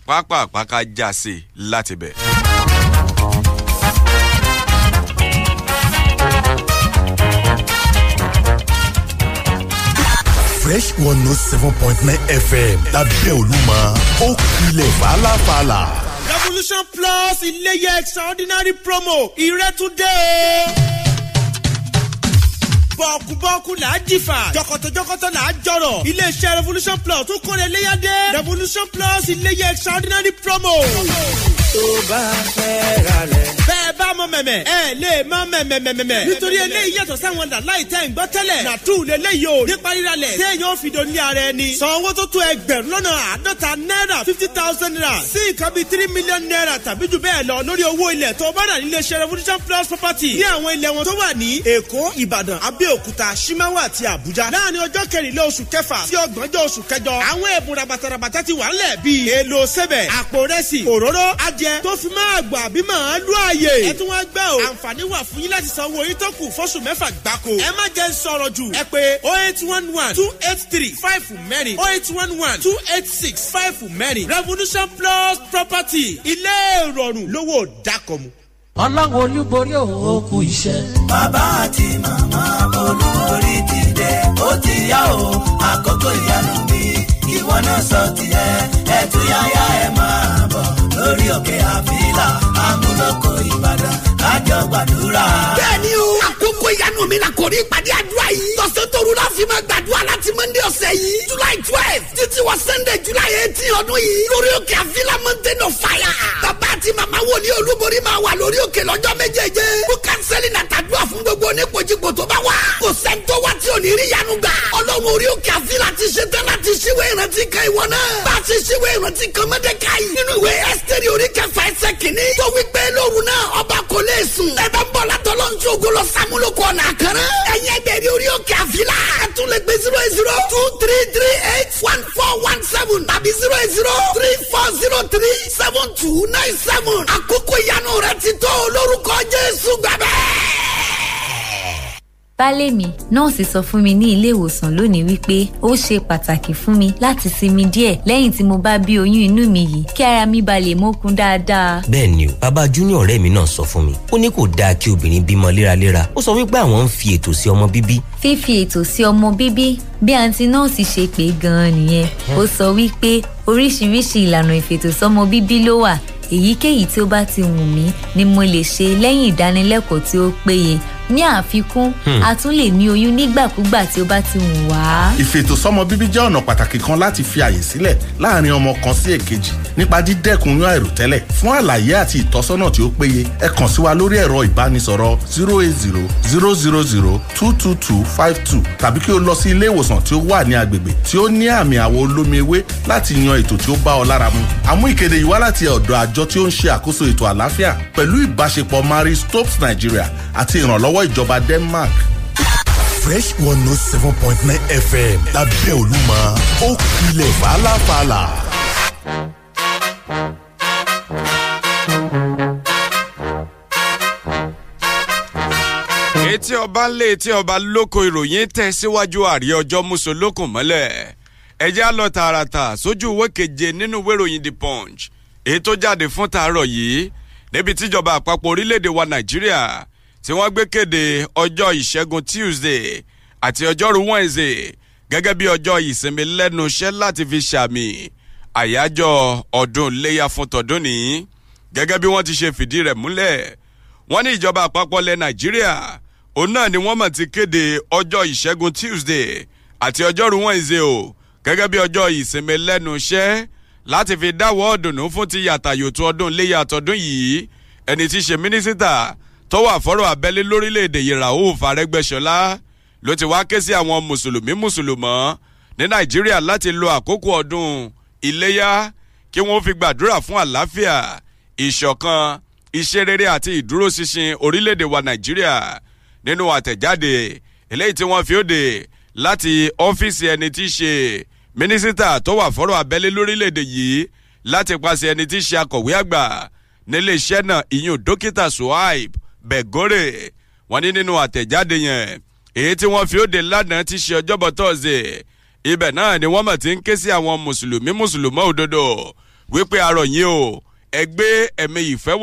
S7: pápá àpáká já sí láti bẹ̀.
S6: fresh one note seven point nine fm lábẹ́ olúmọ ó kilẹ̀ fàlàfàlà.
S13: revolution plus iléyẹ extraordinary promo ìrẹ́túndé bọ́ọ̀kú-bọ́ọ̀kú là á jìfà. Jọkọ̀tọ̀jọkọ̀tọ̀ là á jọ̀rọ̀. Iléeṣẹ́ revolution plus tó kọ́ni ẹlẹ́yàdé revolution plus iléyẹ extraordinary promo. Tó bá fẹ́ ra lẹ̀. bẹ́ẹ̀ bá mọ mẹ̀mẹ̀ ẹ lè má mẹ̀mẹ̀mẹ̀mẹ̀. nítorí eléyìí yàtọ̀ sáwọn làláì tẹ́ ń gbọ́ tẹ́lẹ̀. nàtú lélẹ́yìí o nípa ríra lẹ̀. téèyàn fi dòní ara ẹni. san owó tó tó ẹgbẹ̀rún lọ́nà àádọ́ta náírà fifty thousand naira sí nǹkan bíi three million naira tàbí jù bẹ́ẹ̀ lọ lórí owó ilẹ̀ tó bá dà níléeṣẹ́ revolution plus property ní àwọn ilẹ̀ wọn tó wà ní èkó ìbàdàn abẹ́òkúta simawa àti àbújá láàárín ọjọ́ kẹrìnlá oṣù kẹfà sí ọgbọ̀njọ́ oṣù kẹjọ àwọn ẹ̀bùn rabatarabata ti wà ńlẹ̀ bíi èlò sẹ́bẹ̀ àpò rẹ́sì òróró adìẹ tó fi máa gbà bí màá lú àyè ẹ tún wá gbẹ́ o. Àǹfààní wà fún yín láti san owó yín tó kù fọ́sù mẹ́fà gbáko. Ẹ má jẹ́ sọ̀rọ̀ jù. Ẹ pé oh eight one one two eight three five mẹ́rin. oh eight one one two eight six five mẹ́rin. Revolution plus property ilé ìrọ̀rùn lówó dákọ̀mu.
S14: ọlọ́run olúborí òun ó kú iṣẹ́.
S15: bàbá àti màmá olúborí ti dé ó ti yá o àkókò ìyanu mi ìwọ náà sọ tiẹ̀ ẹ̀túyáyá ẹ̀ máa lórí òkè àfíìlà àmúlòkọ ìbàdàn kájọ gbàdúrà.
S8: bẹ́ẹ̀ni o ìyanu mi la kò ní ìpàdé àdúrà yìí tọ̀sẹ̀ tóru la fi máa gbàdúrà láti monday ọ̀sẹ̀ yìí july twelve títí wọ sunday july eighteen ọdún yìí lórí òkè àfíìlà mountain of fire. bàbá àti màmá wòlíì olúborí máa wà lórí òkè lọ́jọ́ méjèèjé kó kánsẹ́lì nàtàdúrà fún gbogbo oníkojúkò tó bá wà. kò sẹ́ńtọ́ wá tí ò ní rí yanu gbà. ọlọ́run orí òkè àfíìlà ti ṣe tán láti ṣíwé ìrántí kan ìwọ náà. bá a ṣe ṣíwé ìrántí kan mọ́dẹ́ka yìí. nínú ìwé ẹ́sítẹ́rì orí kẹfà ẹsẹ̀ kìíní. tó wí pé lóru náà ọba ẹ bá ń bọ̀ látọ̀ lọ́n ṣogo lọ sàmúlòkọ ọ̀nà àkàrà. ẹ̀yin ẹgbẹ́ rí orí òkè àfíìlà. ẹ tún lè gbé zero zero two three three eight one four one seven tàbí zero eight zero three four zero three seven two nine seven. àkókò ìyanu rẹ ti tó lórúkọ jésù gbàgbẹ́
S16: baálé mi nọ́ọ̀sì sọ fún mi ní ilé ìwòsàn lónìí wípé ó ṣe pàtàkì fún mi láti sinmi díẹ̀ lẹ́yìn tí mo bá bí oyún inú mi yìí kí ara mi ba lè mókun dáadáa.
S17: bẹ́ẹ̀ ni o bàbá junior ọ̀rẹ́ mi náà sọ fún mi ó ní kò dáa kí obìnrin bímọ léraléra ó sọ wípé àwọn ń fi ètò sí ọmọ bíbí.
S16: fífi ètò sí ọmọ bíbí bí àǹtí nọ́ọ̀sì ṣe pé gan-an nìyẹn ó sọ wípé oríṣiríṣi ìlànà ìfètòsọ́mọ bíbí ló wà. Èyíkéyìí tí ó bá ti wù mí ni mo lè ṣe lẹ́yìn ìdánilẹ́kọ̀ọ́ tí ó péye. Ní àfikún a tún lè ní oyún nígbàkúgbà tí ó bá ti wù wá.
S18: ìfètòsọ́mọ bíbí jẹ́ ọ̀nà pàtàkì kan láti fi àyè sílẹ̀ láàárín ọmọ kan sí èkejì nípa dídẹ́kun oyún àìròtẹ́lẹ̀. Fún àlàyé àti ìtọ́sọ́nà tí ó péye ẹ kàn sí wa lórí ẹ̀rọ ìbánisọ̀rọ̀ zero eight zero zero zero zero two two two five two tàbí kí o lọ sí ilé ìwòsàn tí ó wà ní agbègbè tí ó ní àmì àwọ̀ olómi ewé láti yan ètò tí ó bá ọ lára mu. àmú ìkéde yìí wá láti ọ̀dọ̀ àjọ tí ó ń ṣe àkóso ètò àlàáfíà pẹ̀lú ìbáṣepọ̀ Marie Stopes Nigeria àti ìrànlọ́wọ́ ìjọba Denmark.
S6: fresh one note seven point nine fm lábẹ́ olúmọ ó kilẹ̀ fàlàfàlà.
S7: Etí ọba ńlé etí ọba lóko ìròyìn tẹ̀ síwájú àrí ọjọ́ mùsùlùkùn mọ́lẹ̀. Ẹjẹ́ á lọ tààràtà sójú ìwé keje nínú ìwé ìròyìn the punch. Èyí tó jáde fún tàárọ̀ yìí níbi tíjọba àpapọ̀ orílẹ̀-èdè wa nàìjíríà tí wọ́n gbé kéde ọjọ́ ìṣẹ́gun tuesday àti ọjọ́rú wednesday gẹ́gẹ́ bí ọjọ́ ìsinmi lẹ́nu iṣẹ́ láti fi ṣàmì àyájọ́ ọdún léyà fún tọdún ní. Gẹ́gẹ́ bí wọ́n ti ṣe fìdí rẹ̀ múlẹ̀ wọ́n ní ìjọba àpapọ̀ lẹ̀ nàìjíríà òun náà ni wọ́n mọ̀ ti kéde ọjọ́ ìṣẹ́gun tuesday àti ọjọ́rú wednesday o gẹ́gẹ́ bí ọjọ́ ìsinmi lẹ́nu iṣẹ́ láti fi dáwọ́ ọ̀dùnnú fún ti yàtàyòtò ọdún léyà tọdún yìí. Ẹni tí í ṣe mínísítà tó wà fọ́rọ̀ abẹ́lé lórílẹ̀‐èdè yìí rauf arẹ́gbẹ́sọlá ló ti wá ké sí àwọn mùsùlùmí mùsùlùmọ́ ní nàìjíríà láti lo àkókò ọdún iléyà kí wọ́n fi gbàdúrà fún àlàáfíà ìṣọ̀kan iṣẹ́ àti ìdúróṣinṣin orílẹ̀‐èdè wa nàìjíríà nínú àtẹ̀jáde eléyìí tí wọ́n fi ó de láti ọ́fíìsì ẹni tí í ṣe mínísítà tó wà fọ́rọ̀ abẹ́lé lórílẹ̀‐èdè yìí láti paṣẹ ẹni tí í ṣe akọ̀wé àgbà nílé náà ìyún dókítà suhaib bẹ̀gọ́rẹ̀ wọ́n ní nínú àtẹ̀jáde yẹn èyí tí wọ́n fi ó de lánàá ti ṣe ọjọ́bọ̀ tọ́sídẹ̀ ibẹ̀ náà ni wọ́n mọ̀ tí ń ké sí àwọn mùsùlùmí mùsùlùmọ́ òdodo wípé arọ̀ yín o ẹgbẹ́ ẹ̀mí ìfẹ́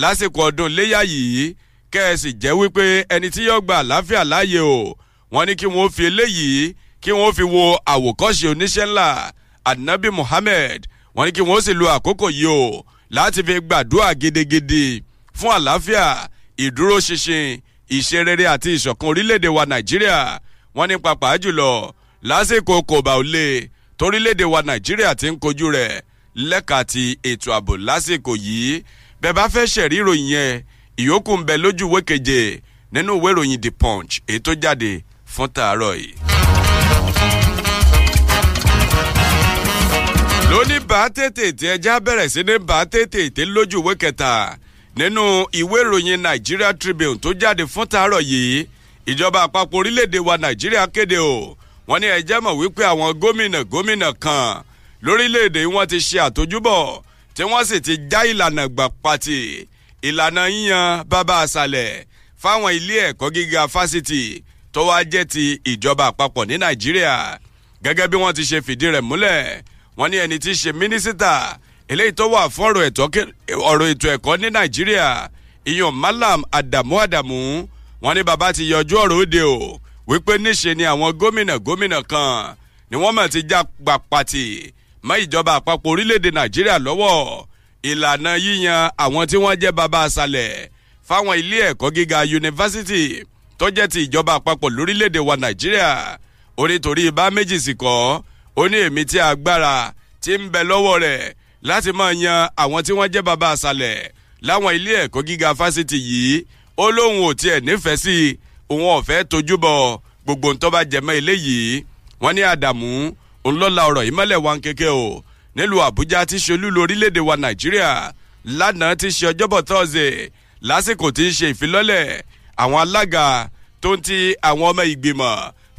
S7: lásìkò ọdún léyà yìí kẹ́ẹ̀sì jẹ́ wípé ẹni tí yóò gba àlàáfíà láàyè o. Wọ́n ní kí wọ́n fi eléyìí kí wọ́n fi wo àwòkọ́ṣe oníṣẹ́ ńlá anabi muhammed wọ́n ní kí wọ́n sì lo àkókò yìí o láti fi gbàdúrà gidigidi fún àlàáfíà ìdúróṣinṣin ìṣerere àti ìṣọ̀kan orílẹ̀-èdè wa nàìjíríà. Wọ́n ní pàápàá jùlọ lásìkò kòbá òlé torílẹ̀-èdè wa nàìjíríà ti ń kojú rẹ̀ lẹ́ka ti ètò ààbò lásìkò yìí. Bẹ́ẹ̀ bá fẹ́ ṣẹ̀rí ìròyìn yẹn ìyókù ń bẹ lójú ìwé keje nínú ìwé ìròyìn the punch èyí tó jáde fún tàárọ̀ yìí. lóní bá tètè tí ẹja bẹ̀rẹ̀ sí ní bá tètè tí lójú ìwé kẹta nínú ìwé ìròyìn nigeria tribune tó jáde fún tàárọ̀ yìí. Ìjọba àpapọ̀ orílẹ̀-èdè wa nàìjíríà kéde o. Wọ́n ní ẹjẹ́ mọ̀ wípé àwọn gómìnà gómìnà kan lórílẹ̀-èdè wọn ti ṣe àtójúbọ̀ tí wọ́n sì ti já ìlànà gbà pàtì ìlànà yíyan bàbá àṣàlẹ̀ fáwọn ilé ẹ̀kọ́ gíga fásitì tó wá jẹ́ ti ìjọba àpapọ̀ ní nàìjíríà. Gẹ́gẹ́ bí wọ́n ti ṣe fìdí rẹ̀ múlẹ̀ wọ́n ní ẹni tí í ṣe mínísítà eléyìí tó wà fún ọ̀rọ̀ ètò ẹ̀kọ́ ní nàìjíríà ìyọ̀n malam adamu adamu. Wọ́n ní bàbá ti yọjú ọ̀rọ̀ òde o wípé níṣe ni àwọn gómìnà gómìnà kan ni wọ́n mọ̀ ti já gbà pàtì mọ́ ìjọba àpapọ̀ orílẹ̀-èdè nàìjíríà lọ́wọ́ ìlànà yíyan àwọn tí wọ́n jẹ́ bàbá àṣàlẹ̀ fáwọn ilé ẹ̀kọ́ gíga yunifásitì tó jẹ́ ti ìjọba àpapọ̀ lórílẹ̀‐èdè wa nàìjíríà. Ó ní torí ibà méjì sì kọ́ ó ní èmi tí agbára ti ń bẹ lọ́wọ́ rẹ̀ láti máa yan àwọn tí wọ́n jẹ́ bàbá àṣàlẹ̀ láwọn ilé ẹ̀kọ́ gíga fásitì yìí. Ó lóun ò tiẹ̀ nífẹ̀ẹ́ sí òun ọ̀fẹ́ tójú bọ̀ gbogbo ń tọ́ba jẹmọ́ eléyìí. Wọ́n ní àdàmú òun lọ́la ọ̀rọ̀ yìí mọ́lẹ̀ wá ń kéke o nílùú àbújá tí ṣe olúlu orílẹ̀-èdè wa nàìjíríà. Lánàá ti ṣe ọjọ́bọ̀ tọ́sídẹ̀ẹ́ lásìkò tí ṣe ìfilọ́lẹ̀ àwọn alága tó ń ti àwọn ọmọ ìgbìmọ̀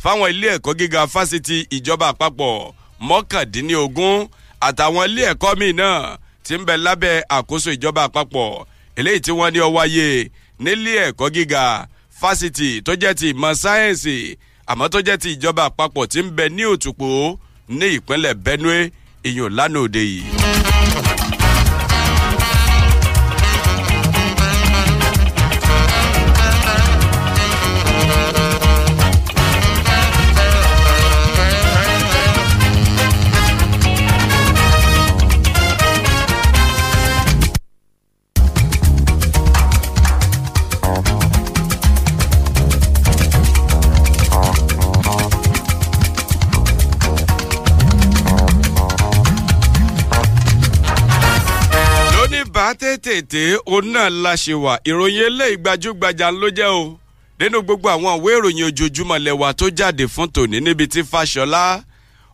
S7: fáwọn ilé ẹ̀kọ́ gíga fásitì ìjọba àpapọ̀ mọ́kàndínlógún àtàwọn ilé ẹ̀kọ́ míì náà ti ń bẹ lábẹ́ àkóso ìjọba àpapọ̀. Eléyìí tí wọ́n ní ọ wáyé nílé ẹ̀kọ́ gíga fásitì tó jẹ́ ti ìmọ̀ sáyẹ́ǹsì àmọ́ tó jẹ́ ti ìjọba àpapọ̀ ti ń bẹ ní òtùpó ní ìpínlẹ̀ benue ìyọ̀n lánàá òde yìí. Bá tètè òun náà la ṣe wà. Ìròyìn eléyìí gbajúgbajà ló jẹ́ o. Nínú gbogbo àwọn ìwé ìròyìn ojoojúmọ́ lẹ́wà tó jáde fún tòní níbi tí fàṣọlá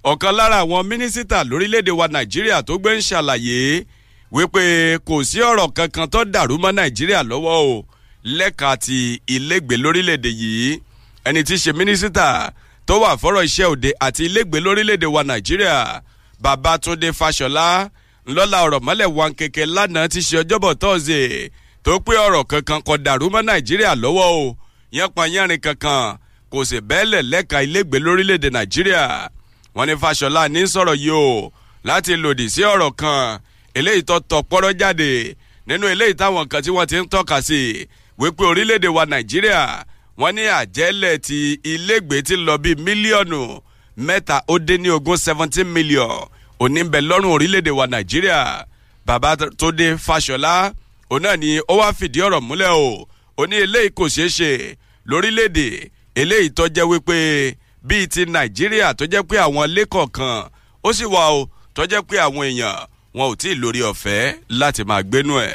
S7: ọ̀kan lára àwọn mínísítà lórílẹ̀‐èdè wa nàìjíríà tó gbé ń ṣàlàyé wípé kò sí ọ̀rọ̀ kankan tó dàrú mọ́ nàìjíríà lọ́wọ́ o. Lẹ́ka ti ilégbèé lórílẹ̀‐èdè yìí ẹni tí í ṣe mínísítà tó wà fọ́rọ̀ iṣẹ́ òde àti ilégbèé lórílẹ̀‐èdè wa nàìjíríà babatunde fàṣọlá ńlọ́la ọ̀rọ̀ mọ́lẹ̀ wọn kẹ̀kẹ́ lánàá ti ṣe ọjọ́bọ̀ tọ́sídẹ̀ẹ́ tó pé ọ̀rọ̀ kankan kò dàrú mọ́ nàìjíríà lọ́wọ́ o. Yánpanyánrin kankan kò sì bẹ́ẹ̀lẹ̀ lẹ́ka ilégbèé lórílẹ̀‐èdè nàìjíríà. Wọn ní fàṣọlá ní sọ̀rọ̀ yìí o láti lòdì sí ọ̀rọ̀ kan. Eléyìí tó tọ̀ pọ́rọ́ jáde nínú eléyìí táwọn kan tí wọ́n ti ń tọ́ka sí wípé orílẹ̀‐èdè wa nàìjíríà wọ́n ní àjẹ́lẹ̀ ti ilégbèé ti lọ bíi mílíọ̀nù mẹ́ta ó dé ní ogún seventeen million òní ń bẹ lọ́rùn orílẹ̀-èdè wa nàìjíríà. Bàbá tó dé fàṣọlá òun náà ni ó wá fìdí ọ̀rọ̀ múlẹ̀ o. Ó ní eléyìí kò ṣeé ṣe lórílẹ̀-èdè. Eléyìí tó jẹ́ wípé bíi ti nàìjíríà tó jẹ́ pé àwọn ilé kọ̀ọ̀kan ó sì wà o tó jẹ́ pé àwọn èèyàn wọn ò tí ì lórí ọ̀fẹ́ láti máa gbénú ẹ̀.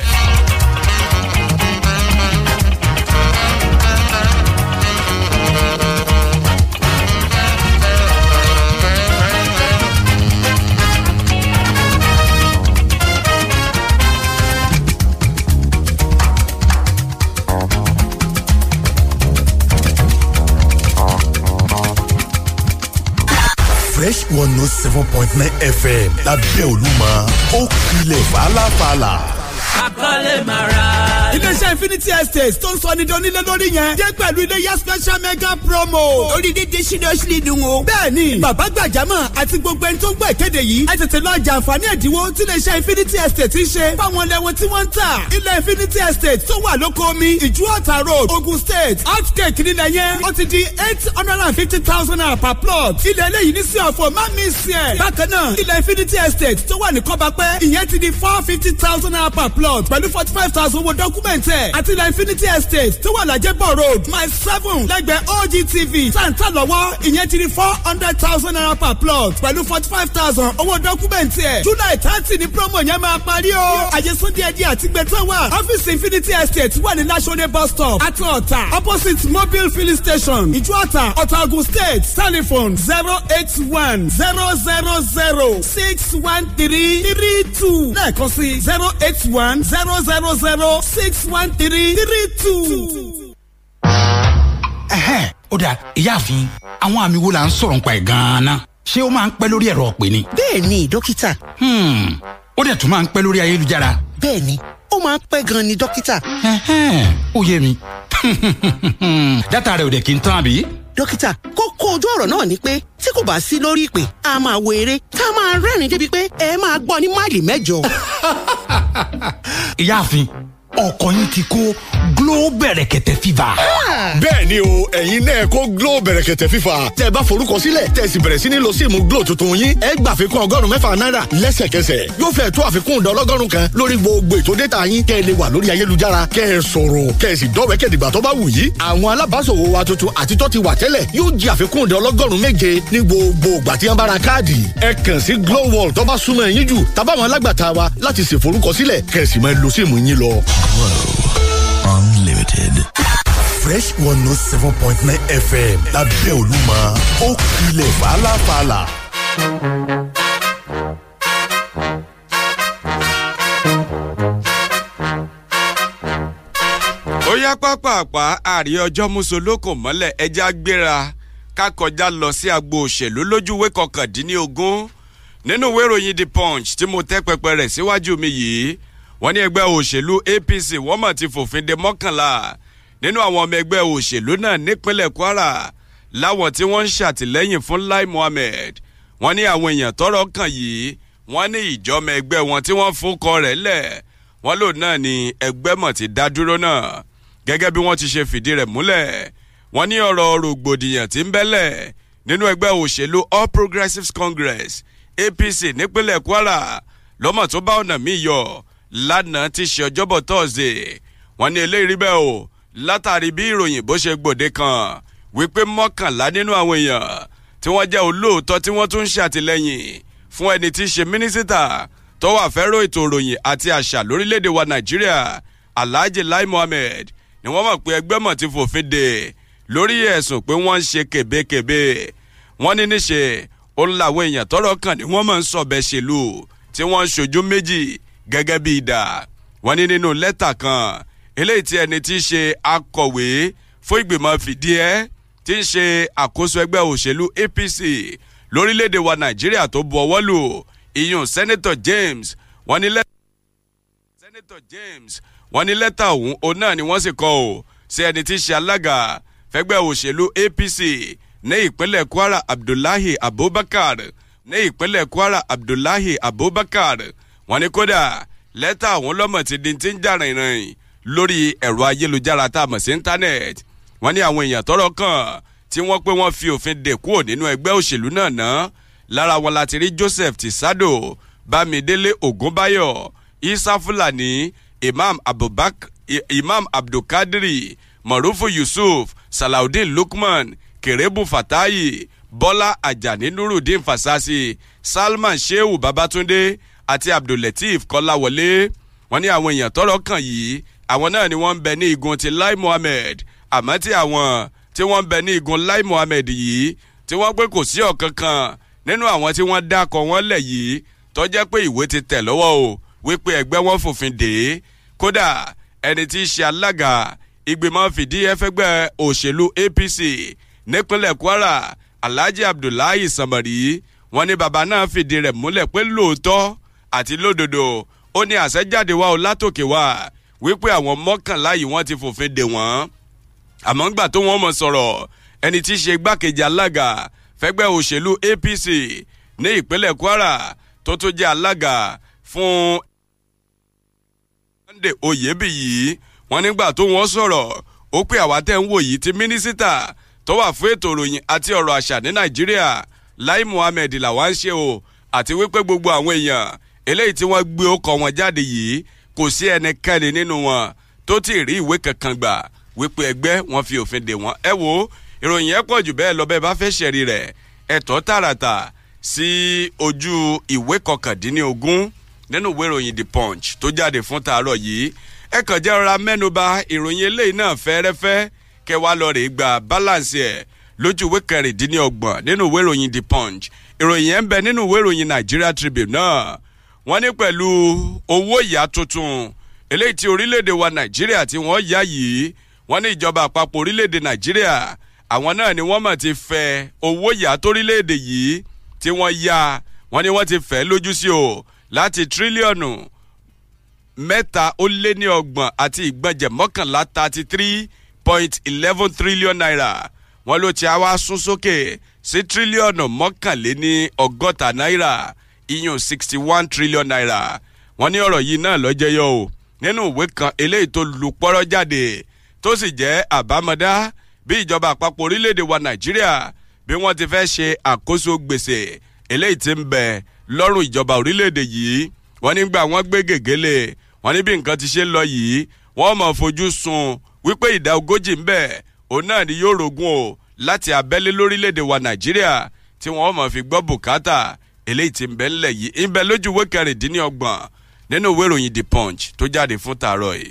S6: Fresh one note seven point nine fm lábẹ́ olúmọ ó kilẹ̀ fàlàfàlà.
S13: Akọ́lé máa ra.
S19: iléeṣẹ́ infinity estate tó ń sọ ní donílé lórí yẹn jẹ́ pẹ̀lú iléyà special mega promo.
S13: orí dídí seriously dùn o.
S19: bẹ́ẹ̀ni bàbá gbàjámọ̀ àti gbogbo ẹni tó ń gbọ́ ìkéde yìí ẹ tètè lọ jàǹfààní ẹ̀dínwó tí iléeṣẹ́ infinity estate ń ṣe fáwọn lẹ́wọ̀n tí wọ́n ń tà. ilẹ̀ infinity estate tó wà lóko omi ìjú ọ̀tà road ogun state outcake nílẹ̀ yẹn ó ti di eight hundred and fifty thousand naira per plot. ilẹ̀ eléyìí ní sí ọ̀fọ̀ má mi sí ẹ̀. bákan náà ilẹ̀ infinity estate tó wà ní kọ́bápẹ́ ìyẹn ti di four fifty thousand naira per plot pẹ̀lú forty five thousand owó dọ́kúmẹ̀ntì ẹ̀ àti ilẹ̀ infinity estate tó wà lájẹ́bọ̀ road mile seven lẹ́gbẹ̀ẹ́ ogtv tàǹtà lọ́wọ́ ìyẹn ti di four hundred thousand naira per plot pẹ̀lú forty five thousand owó dọ́kúmẹ̀ntì ẹ̀. July thirty ni promo yẹn máa parí o. Àyẹ̀sọ́ díẹ̀ díẹ̀ àti gbẹ̀tẹ̀ wà. Ọ́fíìsì infinity estate wà ní lasode bus stop àti ọ̀tà opposite mobile filling station ìjú ọ̀tà ọ̀tà state. Telephone zero eight one zero zero zero six one three three two. Lẹ́ẹ̀kan sí zero eight one zero zero zero six one three three two.
S20: ẹ̀hẹ́ ó dà ìyáàfin àwọn àmì wo la ń sọ̀rọ̀ nípa ẹ̀ gan-an ṣé ó máa ń pẹ́ lórí ẹ̀rọ ọ̀pẹ ni.
S21: bẹ́ẹ̀ ni dókítà.
S20: ó dẹ̀ tún máa ń pẹ́ lórí ayélujára.
S21: bẹ́ẹ̀ ni ó máa ń pẹ́ gan-an ni dókítà.
S20: ó yé mi [LAUGHS] dátà rẹ̀ ò dẹ̀ kí n tán àbí.
S21: dókítà kókó ojú ọ̀rọ̀ náà ni pé tí kò bá sí lórí ìpè a máa wo eré tá a máa rẹ́rìn-ín débi pé ẹ máa gbọ́ ní máìlì mẹ́jọ. [LAUGHS]
S20: ìyáàfin ọkọ yín ti kó glow bẹ̀rẹ̀kẹ̀tẹ̀ fífa.
S22: bẹ́ẹ̀ ni o ẹ̀yin náà kó glow bẹ̀rẹ̀kẹ̀tẹ̀ fífa tẹ́ bá forúkọ sílẹ̀ tẹ́ sì bẹ̀rẹ̀ sí ní lo síìmù glow tuntun yín. Ẹ gbà àfikún ọgọ́rùn-ún mẹ́fà náírà lẹ́sẹ̀kẹsẹ̀. Yóò fẹ́ tó àfikún ìdá ọlọ́gọ́rùn kan lórí gbogbo ètò dẹ́ta yín. Kẹ́ ẹ lè wà lórí ayélujára kẹ́ ẹ sọ̀rọ̀ kẹ́ ẹ sì dọ́wẹ́kẹ̀ dìgbà tó bá wù yí àwọn alábàáṣòwò wa tuntun àti tó ti wà tẹ́lẹ̀ yóò jẹ àfikún ìdá ọlọ́gọ́rùn méje ní gbogbo ìgbà tí wọ́n bá ra káàdì. Ẹ kàn sí glow wall tó bá súnmọ́ ẹ̀yìn jù tàbáwọn alágbàtà wa láti ṣèforúkọsílẹ̀ kẹ́ ẹ sì máa lo síìmù yín lọ.
S6: Unlimited. fresh one note seven point nine fm lábẹ́ olúmọ ó kilẹ̀ fàlàfàlà.
S7: ó yá pápápá àrí ọjọ́ mùsùlùkù mọ́lẹ̀ ẹja gbéra ká kọjá lọ sí agbo òṣèlú lójúwé kọkàndínlógún nínú ìwé ìròyìn the punch tí mo tẹ́ pẹpẹ rẹ̀ síwájú mi yìí wọ́n ní ẹgbẹ́ òṣèlú apc wọ́n mọ̀ ti fòfin de mọ́kànlá. Nínú àwọn ọmọ ẹgbẹ́ òṣèlú náà nípínlẹ̀ kwara láwọn tí wọ́n ń ṣàtìlẹ́yìn fún lai muhammed wọ́n ní àwọn èèyàn tọrọ kàn yìí wọ́n ní ìjọmọ ẹgbẹ́ wọn tí wọ́n fúnkọ rẹ̀ lẹ̀. Wọ́n lò náà ní ẹgbẹ́ mọ̀ ti dá dúró náà. Gẹ́gẹ́ bí wọ́n ti ṣe fìdí rẹ̀ múlẹ̀ wọ́n ní ọ̀rọ̀ rògbòdìyàn tí ń bẹ́lẹ̀ nínú ẹgbẹ́ òṣèlú all progressives congress apc nípínlẹ̀ kwara. Lọ́mọ̀ tó bá ọ̀nà míì yọ lánàá ti ṣe ọjọ́bọ̀ tọ́sídẹ̀ẹ́ wọ́n ní eléyìí bẹ́ẹ̀ o látàrí bí ìròyìn bó ṣe gbòde kan wípé mọ́kànlá nínú àwọn èèyàn tí wọ́n jẹ́ olóòótọ́ tí wọ́n tún ń ṣàtìlẹ́yìn fún ẹni tí í ṣe mínísítà tó wà fẹ́ràn ètò ìròyìn àti àṣà lórílẹ̀‐èdè wa nàìjíríà alhaji lai mohammed ni wọ́n mọ̀ pé ẹgbẹ́ mọ̀ ti fòfin dè lórí ẹ̀sùn pé wọ́n ń ṣe kèbékèbé. Wọ́n ní níṣe ó làwọn èèyàn tọrọ kàn ní wọ́n mọ̀ ń sọ̀bẹ̀ ṣèlú tí wọ́n ń ṣojú méjì gẹ́gẹ́ bí ìdá. Wọ́n ní nínú lẹ́tà kan eléyìí tí ẹni tí í ṣe akọ̀wé fún ìgbìmọ̀ fìdíẹ́ tí ń ṣe àkóso ẹgbẹ́ òṣèlú apc lórílẹ̀‐èdè wa nàìjíríà tó bu ọwọ́ lù iyun senator james. Wọ́n ní lẹ́tà senator james. Wọ́n ní lẹ́tà ọ̀hún òun náà ni wọ́n sì kọ́ ọ́ sí ẹni tí í ṣe alága fẹ́gbẹ́ òṣèlú apc ní ìpínlẹ̀ kwara abdullahi abubakar. Ní ìpínlẹ̀ kwara abdullahi abubakar wọ́n ní kódà lẹ́tà ọ̀hún lọ́mọ ti di ti ń jà rìnrìn lórí ẹ̀rọ ayélujára tá a mọ̀ sí íńtánẹ́ẹ̀tì. Wọ́n ní àwọn èèyàn tọrọ kàn tí wọ́n pé wọ́n fi òfin dè kúrò nínú ẹgbẹ́ òṣèlú náà ná. Lára wọn láti rí joseph tisado bámidélé ògúnbáyọ isa fulani imam abubak imam abdulkadiri marufu yusuf salaudeen lukman kerebu fatayi bọ́lá ajani nurudeen fasasi salman shehu babatunde àti abdulateef kọ́láwọlé. Wọ́n ní àwọn èèyàn tọrọ kàn yìí àwọn náà ni wọ́n ń bẹ ní igun ti lai muhammed àmọ́ tí àwọn tí wọ́n ń bẹ ní igun lai muhammed yìí tí wọ́n pé kò sí ọ̀kan kan nínú àwọn tí wọ́n dákọ̀ wọ́n lẹ̀ yìí tó jẹ́ pé ìwé ti tẹ̀ lọ́wọ́ o wípé ẹgbẹ́ wọn fòfin dè é. Kódà ẹni tí í ṣe alága ìgbìmọ̀ fìdí ẹfẹ́gbẹ́ òṣèlú apc nípínlẹ̀ kwara alhaji abdullahi samari wọn ní baba náà fìdí rẹ̀ múlẹ̀ pé lóòótọ́ àti lódodo. Ó ní àṣẹjáde wa ò látòkè wá wípé àwọn mọ́kànlá yìí wọ́n ti fòfin dè wọ́n. Àmọ́ ńgbà tó wọ́n mọ̀ sọ̀rọ̀ ẹni tí í ṣe igbákejì alága fẹ́gbẹ́ òṣèlú apc ní ìpínlẹ̀ kwara tó tún jẹ́ alága fún sunday oyèbíyì wọn nígbà tó wọ́n sọ̀rọ̀ ó pé àwa tẹ́ ń wò yìí ti mínísítà tó wà fún ètò ìròyìn àti ọ̀rọ̀ àṣà ní nàìjíríà lai muhammed làwa ń ṣe o àti wípé gbogbo àwọn èèyàn eléyìí tí wọ́n gbé ọkọ̀ wọn jáde yìí kò sí ẹnikẹ́ni nínú wọn tó ti rí ìwé kankan gbà wípé ẹgbẹ́ wọn fi òfin dè wọ́n. Ẹ wo ìròyìn ẹ pọ̀ jù bẹ́ẹ̀ lọ bẹ́ẹ̀ bá fẹ́ ṣẹ̀rí rẹ̀ ẹ̀tọ́ tààràtà sí ojú ìwé kọkàndínlógún nínú ìwé ìròyìn the punch tó jáde fún tàárọ̀ yìí. Ẹ kàn jẹ́ rọra mẹ́nuba ìròyìn eléyìí náà fẹ́rẹ́fẹ́ kẹwàá lọ rèé gba balance ẹ̀ lójú ìwé kẹrìndínlọ́gbọ̀n nínú ìwé ìròyìn the punch. Ìròyìn ẹ̀ ń bẹ nínú ìwé ìròyìn nigeria tribune náà wọ́n ní pẹ̀lú owó ìyá tuntun eléyìí tí orílẹ̀-èdè wa nàìjíríà tí wọ́n yá yìí wọ́n ní ìjọba àpapọ̀ orílẹ̀-èdè nàìjíríà àwọn náà ni wọ́n mọ̀ ti fẹ́ owó ìyá torílẹ̀-èdè yìí tí wọ́n yá. Wọ́n ní wọ́n ti fẹ́ lójú sí o láti tírílíọ̀nù mẹ́ta ó lé ní ọgbọ̀n àti ìgbọ̀njẹ̀ mọ́kànlá thirty three point eleven trillion naira. Wọ́n ló ti wá sún sókè sí tírílíọ̀nù mọ́kànléní ọgọ́ta náírà iyùn sixty one trillion naira. Wọ́n ní ọ̀rọ̀ yìí náà lọ́jọ́ yọ o. Nínú ìwé kan eléyìí tó lu pọ́rọ́ jáde tó sì jẹ́ àbámọ́dá bí ìjọba àpapọ̀ orílẹ̀-èdè wa nàìjíríà bí wọ́n ti fẹ́ ṣe àkóso gbèsè. Eléyìí ti ń bẹ lọ́rùn ìjọba orílẹ̀-èdè yìí. Wọ́n nígbà wọ́n gbé gègélé wọ́n ní bí nǹkan ti ṣe ń lọ yìí wọ́n mọ̀ fojú sun wípé ìdá ogójì ń bẹ. Òun náà ni yóò rogún o láti abẹ́lé lórílẹ̀-èdè wa nàìjíríà tí wọ́n mọ̀ fi gbọ́ bùkátà eléyìí ti ń bẹ ńlẹ̀ yìí ń bẹ lójú ìwé kẹrìndínlọ́gbọ̀n nínú ìwé ìròyìn the punch tó jáde fún tààrọ̀ yìí.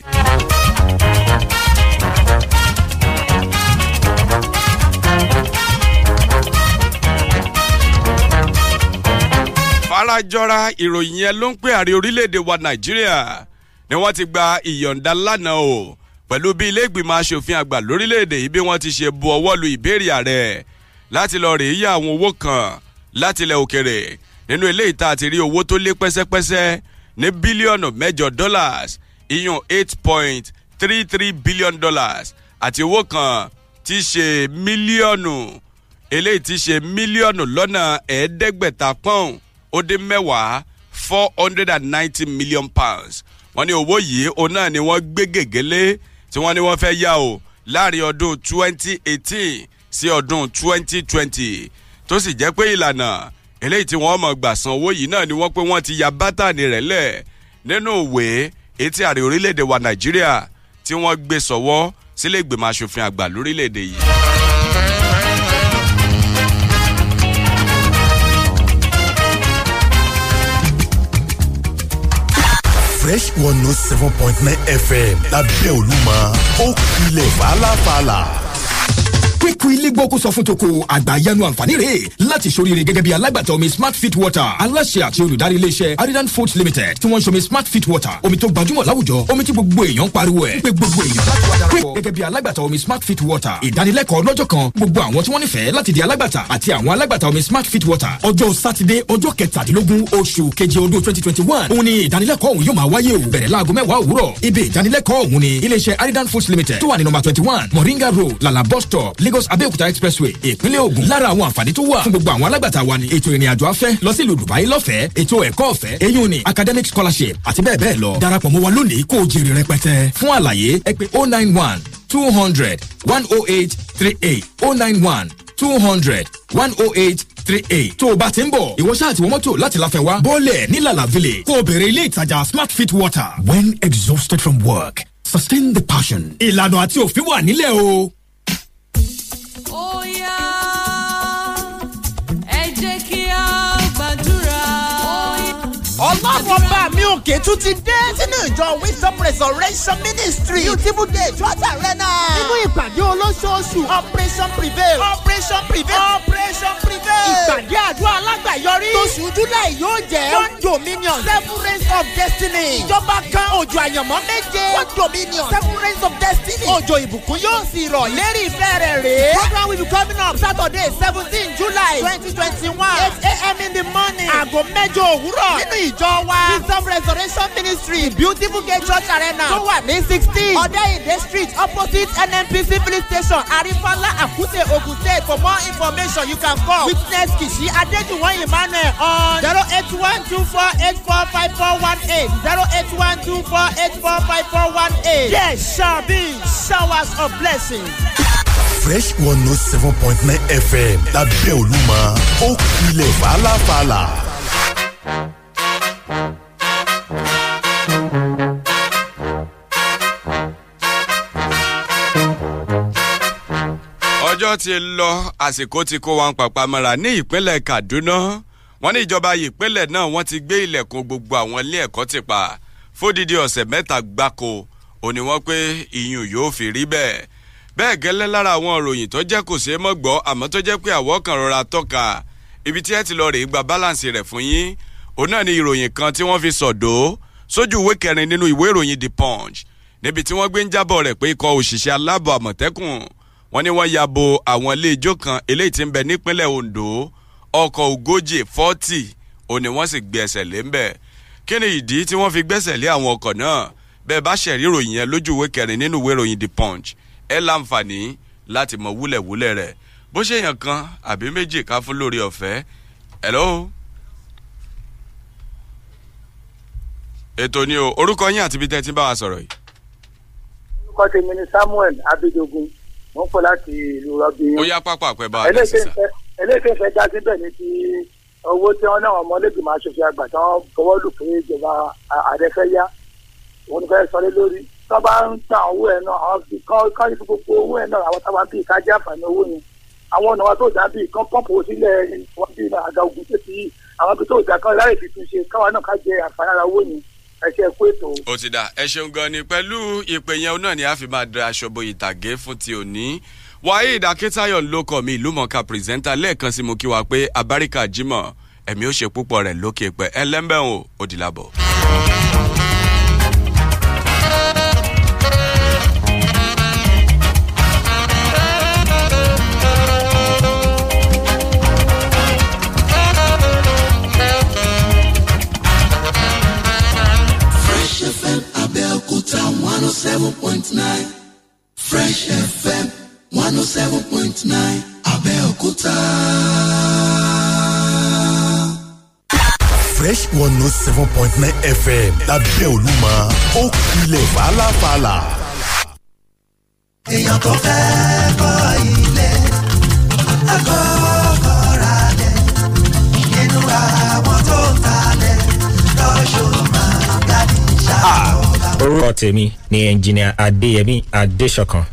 S7: farajọra ìròyìn yẹn ló ń pè àrí orílẹ̀-èdè wa nàìjíríà ni wọ́n ti gba ìyọ̀ǹda lánàá o pẹ̀lú bí ilé aṣòfin àgbà lórílẹ̀-èdè yìí bí wọ́n ti ṣe bu ọwọ́ lu ìbéèrè ààrẹ láti lọ rèé yá àwọn owó kan láti ilẹ̀ òkèèrè. Nínú eléyìí tá a ti rí owó tó lé pẹ́sẹ́pẹ́sẹ́ ní bílíọ̀nù mẹ́jọ dollars iyun eight point three three billion dollars àti owó kan í ṣe mílíọ̀nù eléyìí í ṣe mílíọ̀nù lọ́nà ẹ̀ẹ́dẹ́gbẹ̀ta pọ́ùn ó dé mẹ́wàá four hundred and ninety million pounds. Wọ́n ní owó yìí òun náà ni wọ́n gbé gègélé tí wọ́n ní wọ́n fẹ́ yá o láàárín ọdún twenty eighteen sí ọdún twenty twenty tó sì jẹ́ pé ìlànà eléyìí tí wọ́n mọ̀ gbà san owó yìí náà ni wọ́n pé wọ́n ti ya bátànì rẹ̀ lẹ̀ nínú ìwé etí àrè orílẹ̀-èdè wa nàìjíríà tí wọ́n gbé sọ̀wọ́ sílé ìgbìmọ̀ aṣòfin àgbà lórílẹ̀-èdè yìí.
S6: fresh one note seven point nine fm lábẹ́ olúmọ ó kilẹ̀ fàlàfàlà.
S23: Pínkù ilé gbọ́ kó sọ fún toko àgbà yanu àǹfààní rẹ̀ láti ṣoríire gẹ́gẹ́ bí alágbàtà omi smart fit water aláṣẹ àti olùdarí iléeṣẹ́ aridan foods limited tí wọ́n ń ṣomi smart fit water omi tó gbajúmọ̀ láwùjọ omi tí gbogbo èèyàn pariwo ẹ̀. Pé gbogbo èèyàn láti wá darapọ̀ gẹ́gẹ́ bí alágbàtà omi smart fit water ìdánilẹ́kọ̀ọ́ lọ́jọ́ kan gbogbo àwọn tí wọ́n nífẹ̀ẹ́ láti di alágbàtà àti àwọn alágbàtà omi smart fit water. Ọjọ́ sátidé ọjọ́ kẹtàdínlógún oṣù keje ọdún twenty twenty one òun ni ìdánilẹ́kọ̀ọ́ òun yóò máa wáyé o. Bẹ̀rẹ̀ láago mẹ́wàá òwúrọ̀. Ibi ìdánilẹ́kọ̀ọ́ òun ni iléeṣẹ́ aridan foods limited tó wà ní moringa road lala bus lagos abeokuta expressway ìpínlẹ̀ ogun lára àwọn àǹfààní tó wà fún gbogbo àwọn alágbàtà wa ni ètò ìrìnàjò afẹ́ lọ sí ìlú dubai lọ́fẹ̀ẹ́ ètò ẹ̀kọ́ ọ̀fẹ́ eyín ni academic scholarship àti bẹ́ẹ̀ bẹ́ẹ̀ lọ. Darapọ̀ mọ́ wa lónìí kó o jèrè rẹpẹtẹ. Fún àlàyé ẹ pé oh nine one two hundred one tó o bá ti ń bọ̀ ìwọ ṣáà ti wọ mọ́tò láti láfẹ́ wá bọ́ọ̀lẹ̀ ní lala kó o bèrè ilé ìtajà smart water. When exhausted from work sustain the passion. Ìlànà àti òfin wà nílẹ̀ o.
S24: òkè tún ti dé sínú ìjọ wisdom resurrection ministry. Beautiful day church arena nínú ìpàdé olóṣooṣù. Operation prevail. Operation prevail. Operation prevail. Ìpàdé àdúrà alágbàyọrí. Tóṣù july yóò jẹ́ one dominion. seven rays of destiny. Ìjọba kan òjò àyànmọ́ méje. One dominion. Seven rays of destiny. Òjò ìbùkún yóò sì rọ̀. Lérí ìfẹ́ rẹ̀ rèé. Program will be coming up saturday seventeen july twenty twenty one eight a.m. in the morning. Aago mẹ́jọ òwúrọ̀. Nínú ìjọ wa. Wisdom resurrection ministry beautiful gate church arena tó wà ní sixteen ọ̀dẹ́yìndé street opposite nnpc filling station àrífọ́lá àkútè ogun state for more information you can call witness kìsì adéjúwọ̀n emmanuel on zero eight one two four eight four five four one eight zero eight one two four eight four five four one eight there shall be showers of blessing.
S6: fresh one note seven point nine fm lábẹ́ olúmọ ó kilẹ̀ fàlàfàlà.
S7: Ọjọ́ ti lọ àsìkò tí kó wọn pàpà mọ́ra ní ìpínlẹ̀ kaduna. Wọ́n ní ìjọba ìpínlẹ̀ náà wọ́n ti gbé ilẹ̀kùn gbogbo àwọn ilé ẹ̀kọ́ ti pa. Fódìdí ọ̀sẹ̀ mẹ́ta gbáko òní wọ́n pé ìyún yóò fi rí bẹ́ẹ̀. Bẹ́ẹ̀ gẹ́lẹ́ lára àwọn òròyìn tó jẹ́ kò ṣeé mọ́ àmọ́ tó jẹ́ pé àwọ̀ kan rọra tọ́ka. Ibi tí ẹ ti lọ rèé gba báláǹsì rẹ̀ fún yín. Òun náà ni ìròyìn kan tí wọ́n fi sọ̀dọ̀ sójú ìwé kẹrin nínú ìwé ìròyìn the punch. Níbi tí wọ́n gbé ń jábọ̀ rẹ̀ pé ikọ̀ òṣìṣẹ́ aláàbọ̀ àmọ̀tẹ́kùn wọ́n ní wọ́n ya bo àwọn ilé kan eléyìí tí ń bẹ nípínlẹ̀ ondo ọkọ̀ ogójì fọ́tì òní wọ́n sì gbé lé ń bẹ̀ kí ni ìdí tí wọ́n fi gbẹ́sẹ̀ lé àwọn ọkọ̀ náà? Bẹ́ẹ̀ bá ṣẹ̀rí ìròyìn yẹn lójú ìwé kẹrin nínú ìwé ìròyìn the punch ẹ láǹfààní láti mọ wúlẹ̀wúlẹ̀ rẹ̀. Bó ṣe yàn kan àbí méjì ká fún lórí ọ̀fẹ́. Hello. ètò ni o. Orúkọ yín àti ibi tẹ́ bá wa sọ̀rọ̀ yìí.
S25: orúkọ tèmi ni samuel abidogun ń pè láti ìlú rọbì.
S7: ó yá pápá àpẹ bá a lè sísà.
S25: eléyìí fẹ́ já síbẹ̀ ní ti owó tí wọ́n náà ọmọlẹ́gbẹ̀mọ aṣòfin àgbà tí wọ́n fọwọ́ lù pé ìjọba ààrẹ fẹ́ yá. Òun fẹ́ sọlé lórí. Tó bá ń ta owó ẹ̀ náà àwọn fi kán kán ní gbogbo owó ẹ̀ náà àwọn táwa bíi kájá àǹfààní owó yẹn. Àwọn ọ̀nà wa tó dà bíi kán pọ́ǹpù sílẹ̀ wọ́n bíi àga ogun tó ti àwọn ibi tó dà kán láì fi tún ṣe káwa náà ká jẹ àǹfààní ara owó yẹn ẹ ṣe kú ètò.
S7: ó ti dà ẹ ṣeun gan ni pẹ̀lú ìpè yẹn náà ni a fi máa da aṣọ bo ìtàgé fún ti òní waheed akitayo ló kọ mi ìlúmọ̀ọ́ká pírẹsẹ́ńtà lẹ́ẹ̀kan sí mo kí wa pé abáríkà jimoh ẹ̀mí ó ṣe púpọ̀ rẹ̀ lókè pẹ́ ẹlẹ́mbẹ̀hùn òdìlábọ̀.
S26: Seven point nine fresh fm one oh seven point nine abẹ́òkúta.
S6: fresh one note seven point nine fm lábẹ́ olúmọ ó kilẹ̀ fàlàfàlà.
S26: èèyàn tó fẹ́ kọ́ ilé àkọ́kọ́
S27: orúkọ tèmi ni ẹnjìnìà adéyẹmí adéṣọkan.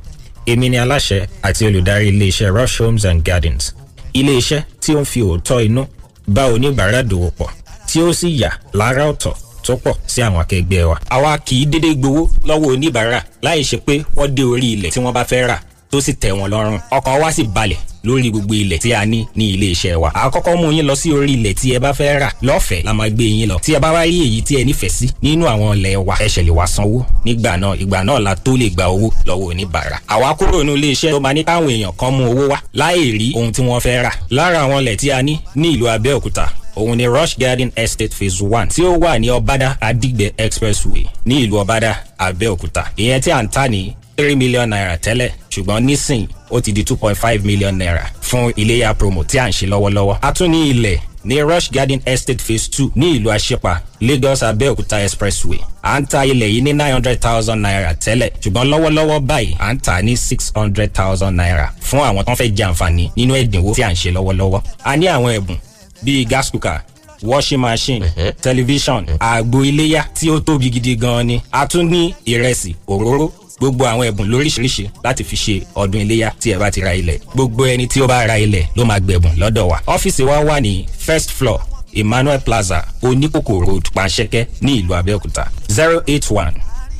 S27: Èmi ni aláṣẹ àti olùdarí iléeṣẹ rush homes and gardens. Iléeṣẹ tí ó ń fi òótọ́ inú bá oníbàárà dòwò pọ̀ tí ó sì yà lára ọ̀tọ̀ tó pọ̀ sí àwọn akẹgbẹ́ wa. àwa kì í dédé gbowó lọ́wọ́ oníbàárà láì ṣe pé wọ́n dé orí ilẹ̀ tí wọ́n bá fẹ́ rà tó sì tẹ̀ wọ́n lọ́rùn. Ọkàn wa sì balẹ̀ lórí gbogbo ilẹ̀ tí a ní ní ilé iṣẹ́ wa. àkọ́kọ́ mú yín lọ sí orí ilẹ̀ tí ẹ bá fẹ́ rà lọ́fẹ̀ẹ́ la máa gbé yín lọ. tí ẹ bá wá rí èyí tí ẹ nífẹ̀ẹ́ sí nínú àwọn ilẹ̀ wa ẹ ṣẹ̀lẹ̀ wá sanwó nígbà náà ìgbà náà la tó lè gba owó lọ́wọ́ oníbàárà. àwa kúrò ní ilé iṣẹ́ tó máa ní káwọn èèyàn kan mú owó wá láì rí ohun tí wọ́n fẹ́ rà. lára àwọn ilẹ̀ tí a ní ní ìlú abẹ́òkúta òun ni rush garden estate phase one tí ó wà ní ọbádà adigbe expressway ní ìlú ọbádà abẹ́òkúta ìyẹn tí à ń tà ní three million naira tẹ́lẹ̀ ṣùgbọ́n nísìn ó ti di two point five million naira fún iléyà promo tí à ń ṣe lọ́wọ́lọ́wọ́. a tún ní ilẹ̀ ní rush garden estate phase two ní ìlú àṣepa lagos abẹ́òkúta expressway à ń ta ilẹ̀ yìí ní nine hundred thousand naira tẹ́lẹ̀ ṣùgbọ́n lọ́wọ́lọ́wọ́ báyìí à ń tà ní six hundred thousand naira fún àwọn tó ń fẹ́ jẹ àǹfààní nínú ẹ̀dínwó tí à ń ṣe lọ́wọ́lọ́wọ́. a ní àwọn ẹ̀bùn bíi gas cooker washing machine television àgbo iléyà tí ó tóbi gidi gan ni a tún ní ìrẹsì òróró gbogbo àwọn ẹ̀bùn lóríṣiríṣi láti fi ṣe ọdún iléyà tí ẹ bá ti ra ilẹ̀. Gbogbo ẹni tí ó bá ra ilẹ̀ ló máa gbẹ̀bùn lọ́dọ̀ wa. Ọ́fíìsì wa wà ní first floor emmanuel plaza oníkòkò road panṣẹ́kẹ́ ní ìlú abẹ́òkúta. Zero eight one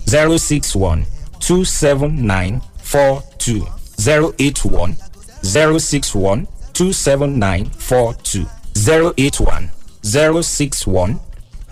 S27: zero six one two seven nine four two. Zero eight one zero six one two seven nine four two. Zero eight one zero six one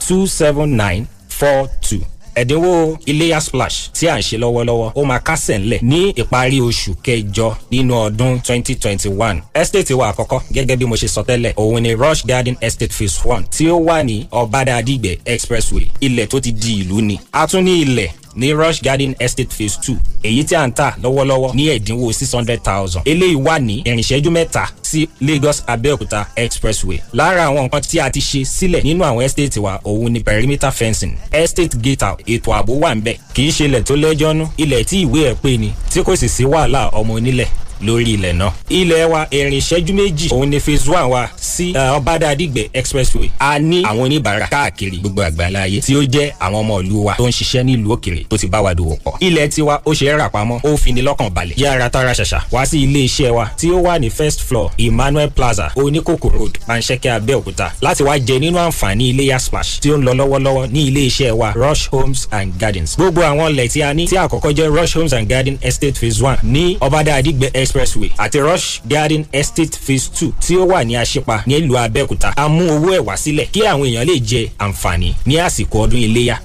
S27: two seven nine four two ẹ̀dínwó iléyà splash tí à ń ṣe lọ́wọ́lọ́wọ́ ó máa kásẹ̀ ńlẹ̀ ní ìparí oṣù kẹjọ nínú ọdún twenty twenty one estate wa àkọ́kọ́ gẹ́gẹ́ bí mo ṣe sọ tẹ́lẹ̀ òun ni rush garden estate phase one tí ó wà ní ọ̀bádà àdìgbẹ́ expressway. Ilẹ̀ tó ti di ìlú ni. A tún ní ilẹ̀ ní rush garden estate phase two èyí tí à ń tà lọ́wọ́lọ́wọ́ ní ẹ̀dínwó six hundred thousand. Eléyìí wà ní ìrìnṣẹ́jú mẹ́ta sí lagos abeokuta expressway. Lára àwọn nǹkan tí a ti ṣe sílẹ̀ nínú àwọn estate wa òun ni perimeter fencing estate gate out ètò ààbò wà ń bẹ̀ kì í ṣe ilẹ̀ tó lẹ́jọ́nú ilẹ̀ tí ìwé ẹ̀ pé ni tí kò sì sí wàhálà ọmọ onílẹ̀ lórí ilẹ̀ náà. ilẹ̀ wa ìrìn ìṣẹ́jú méjì òun ni phase one wa sí ọbádà àdìgbẹ́ expressway. a ní àwọn oníbàárà káàkiri gbogbo àgbàlá ayé tí ó jẹ́ àwọn ọmọ ìlú wa tó ń ṣiṣẹ́ nílùú òkèèrè tó ti bá wa dòwò pọ̀. ilẹ̀ tiwa ó ṣe é rà pamọ́ ó fi ni lọ́kàn balẹ̀. yára tara ṣàṣà wá sí ilé iṣẹ́ wa tí ó wà ní first floor emmanuel plaza oníkòkò road panṣẹ́kẹ́ abẹ́òkúta láti wá jẹ nínú àǹfààní iléyà splash tí ó ń lọ lọ́wọ́lọ́wọ́ ilé rush homes and gardens. gbogbo àwọn ilẹ̀ tí a ní rush homes and garden estate phase one ní expressway àti rush garden estate phase two tí ó wà ní àṣepa nílùú abẹ́òkúta a mú owó ẹ̀ wá sílẹ̀ kí àwọn èèyàn lè jẹ àǹfààní ní àsìkò ọdún iléyà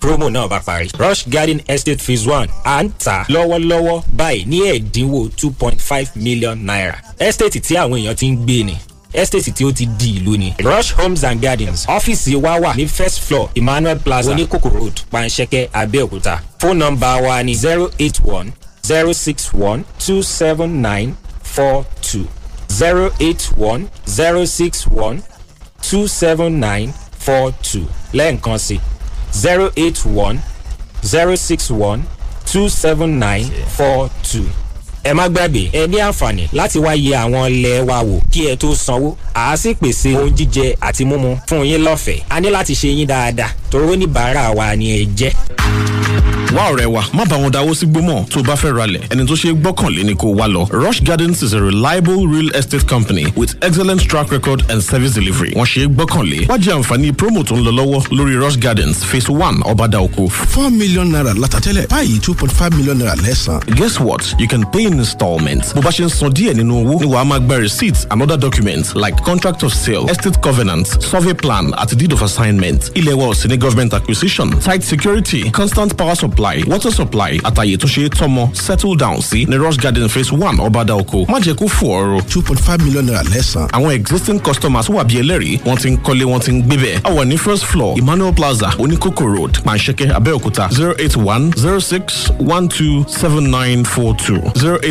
S27: promo náà bá parí. rush garden estate phase one à ń tà lọ́wọ́lọ́wọ́ báyìí ní ẹ̀dínwó two point five million naira. estate tí àwọn èèyàn ti ń gbé ni estate tí ó ti di ìlú ni. rush homes and gardens ọ́fíìsì wa wà ní first floor emmanuel plaza oníkòkò road panṣẹ́kẹ́ abẹ́òkúta fóònù nọmba wa ni zero eight one zero six one two seven nine four two. zero eight one zero six one two seven nine four two. Lẹ́ẹ̀kan sí zero eight one zero six one two seven nine four two. ẹ má gbàgbé ẹ ní àǹfààní láti wá yẹ àwọn ilẹ̀ wa wò kí ẹ tó sanwó. A sì pèsè ohun jíjẹ àti mímu fún yín lọ́fẹ̀ẹ́. A ní láti ṣe yín dáadáa torí oníbàárà wa ni ẹ jẹ́.
S28: Wá ọ̀rẹ́ wa má bá wọn dáwọ́ sí gbómọ̀ tó bá fẹ́ ralẹ̀ ẹni tó ṣe é gbọ́kànlé ni kò wá lọ. rush gardens is a reliable real estate company with excellent track record and service delivery. wọ́n ṣe é gbọ́kànlé. wá jẹ́ àǹfààní promo tó ń lọ lọ́wọ́ lórí rush gardens phase one ọ̀bàdà oko.
S8: four million naira látàtẹ́lẹ̀ báyìí two point five million naira lẹ́sàn.
S28: guess what you can pay in installments. bó bá ṣe ń san díẹ̀ nínú owó ni wàá máa gba receipts and other documents like contract of sale estate covenant survey plan àti deed of assignment. ilé wa ò sí ní government acquisition tight security constant power supply. Water supply àtàyè tó ṣe é tọ́mọ settle down sí ní rush garden phase one ọ̀bàdà oko. Má jẹ́ kó fò ọ̀rọ̀.
S6: Two point five million naira lẹ́sàn.
S28: àwọn existing customers wà bí ẹlẹ́rìí wọ́n ti ń kọ́lé wọ́n ti ń gbé bẹ̀. a wà ní first floor emmanuel plaza oníkókó road panṣẹ́kẹ́ abẹ́òkúta. zero eight one zero six one two seven nine four two. zero eight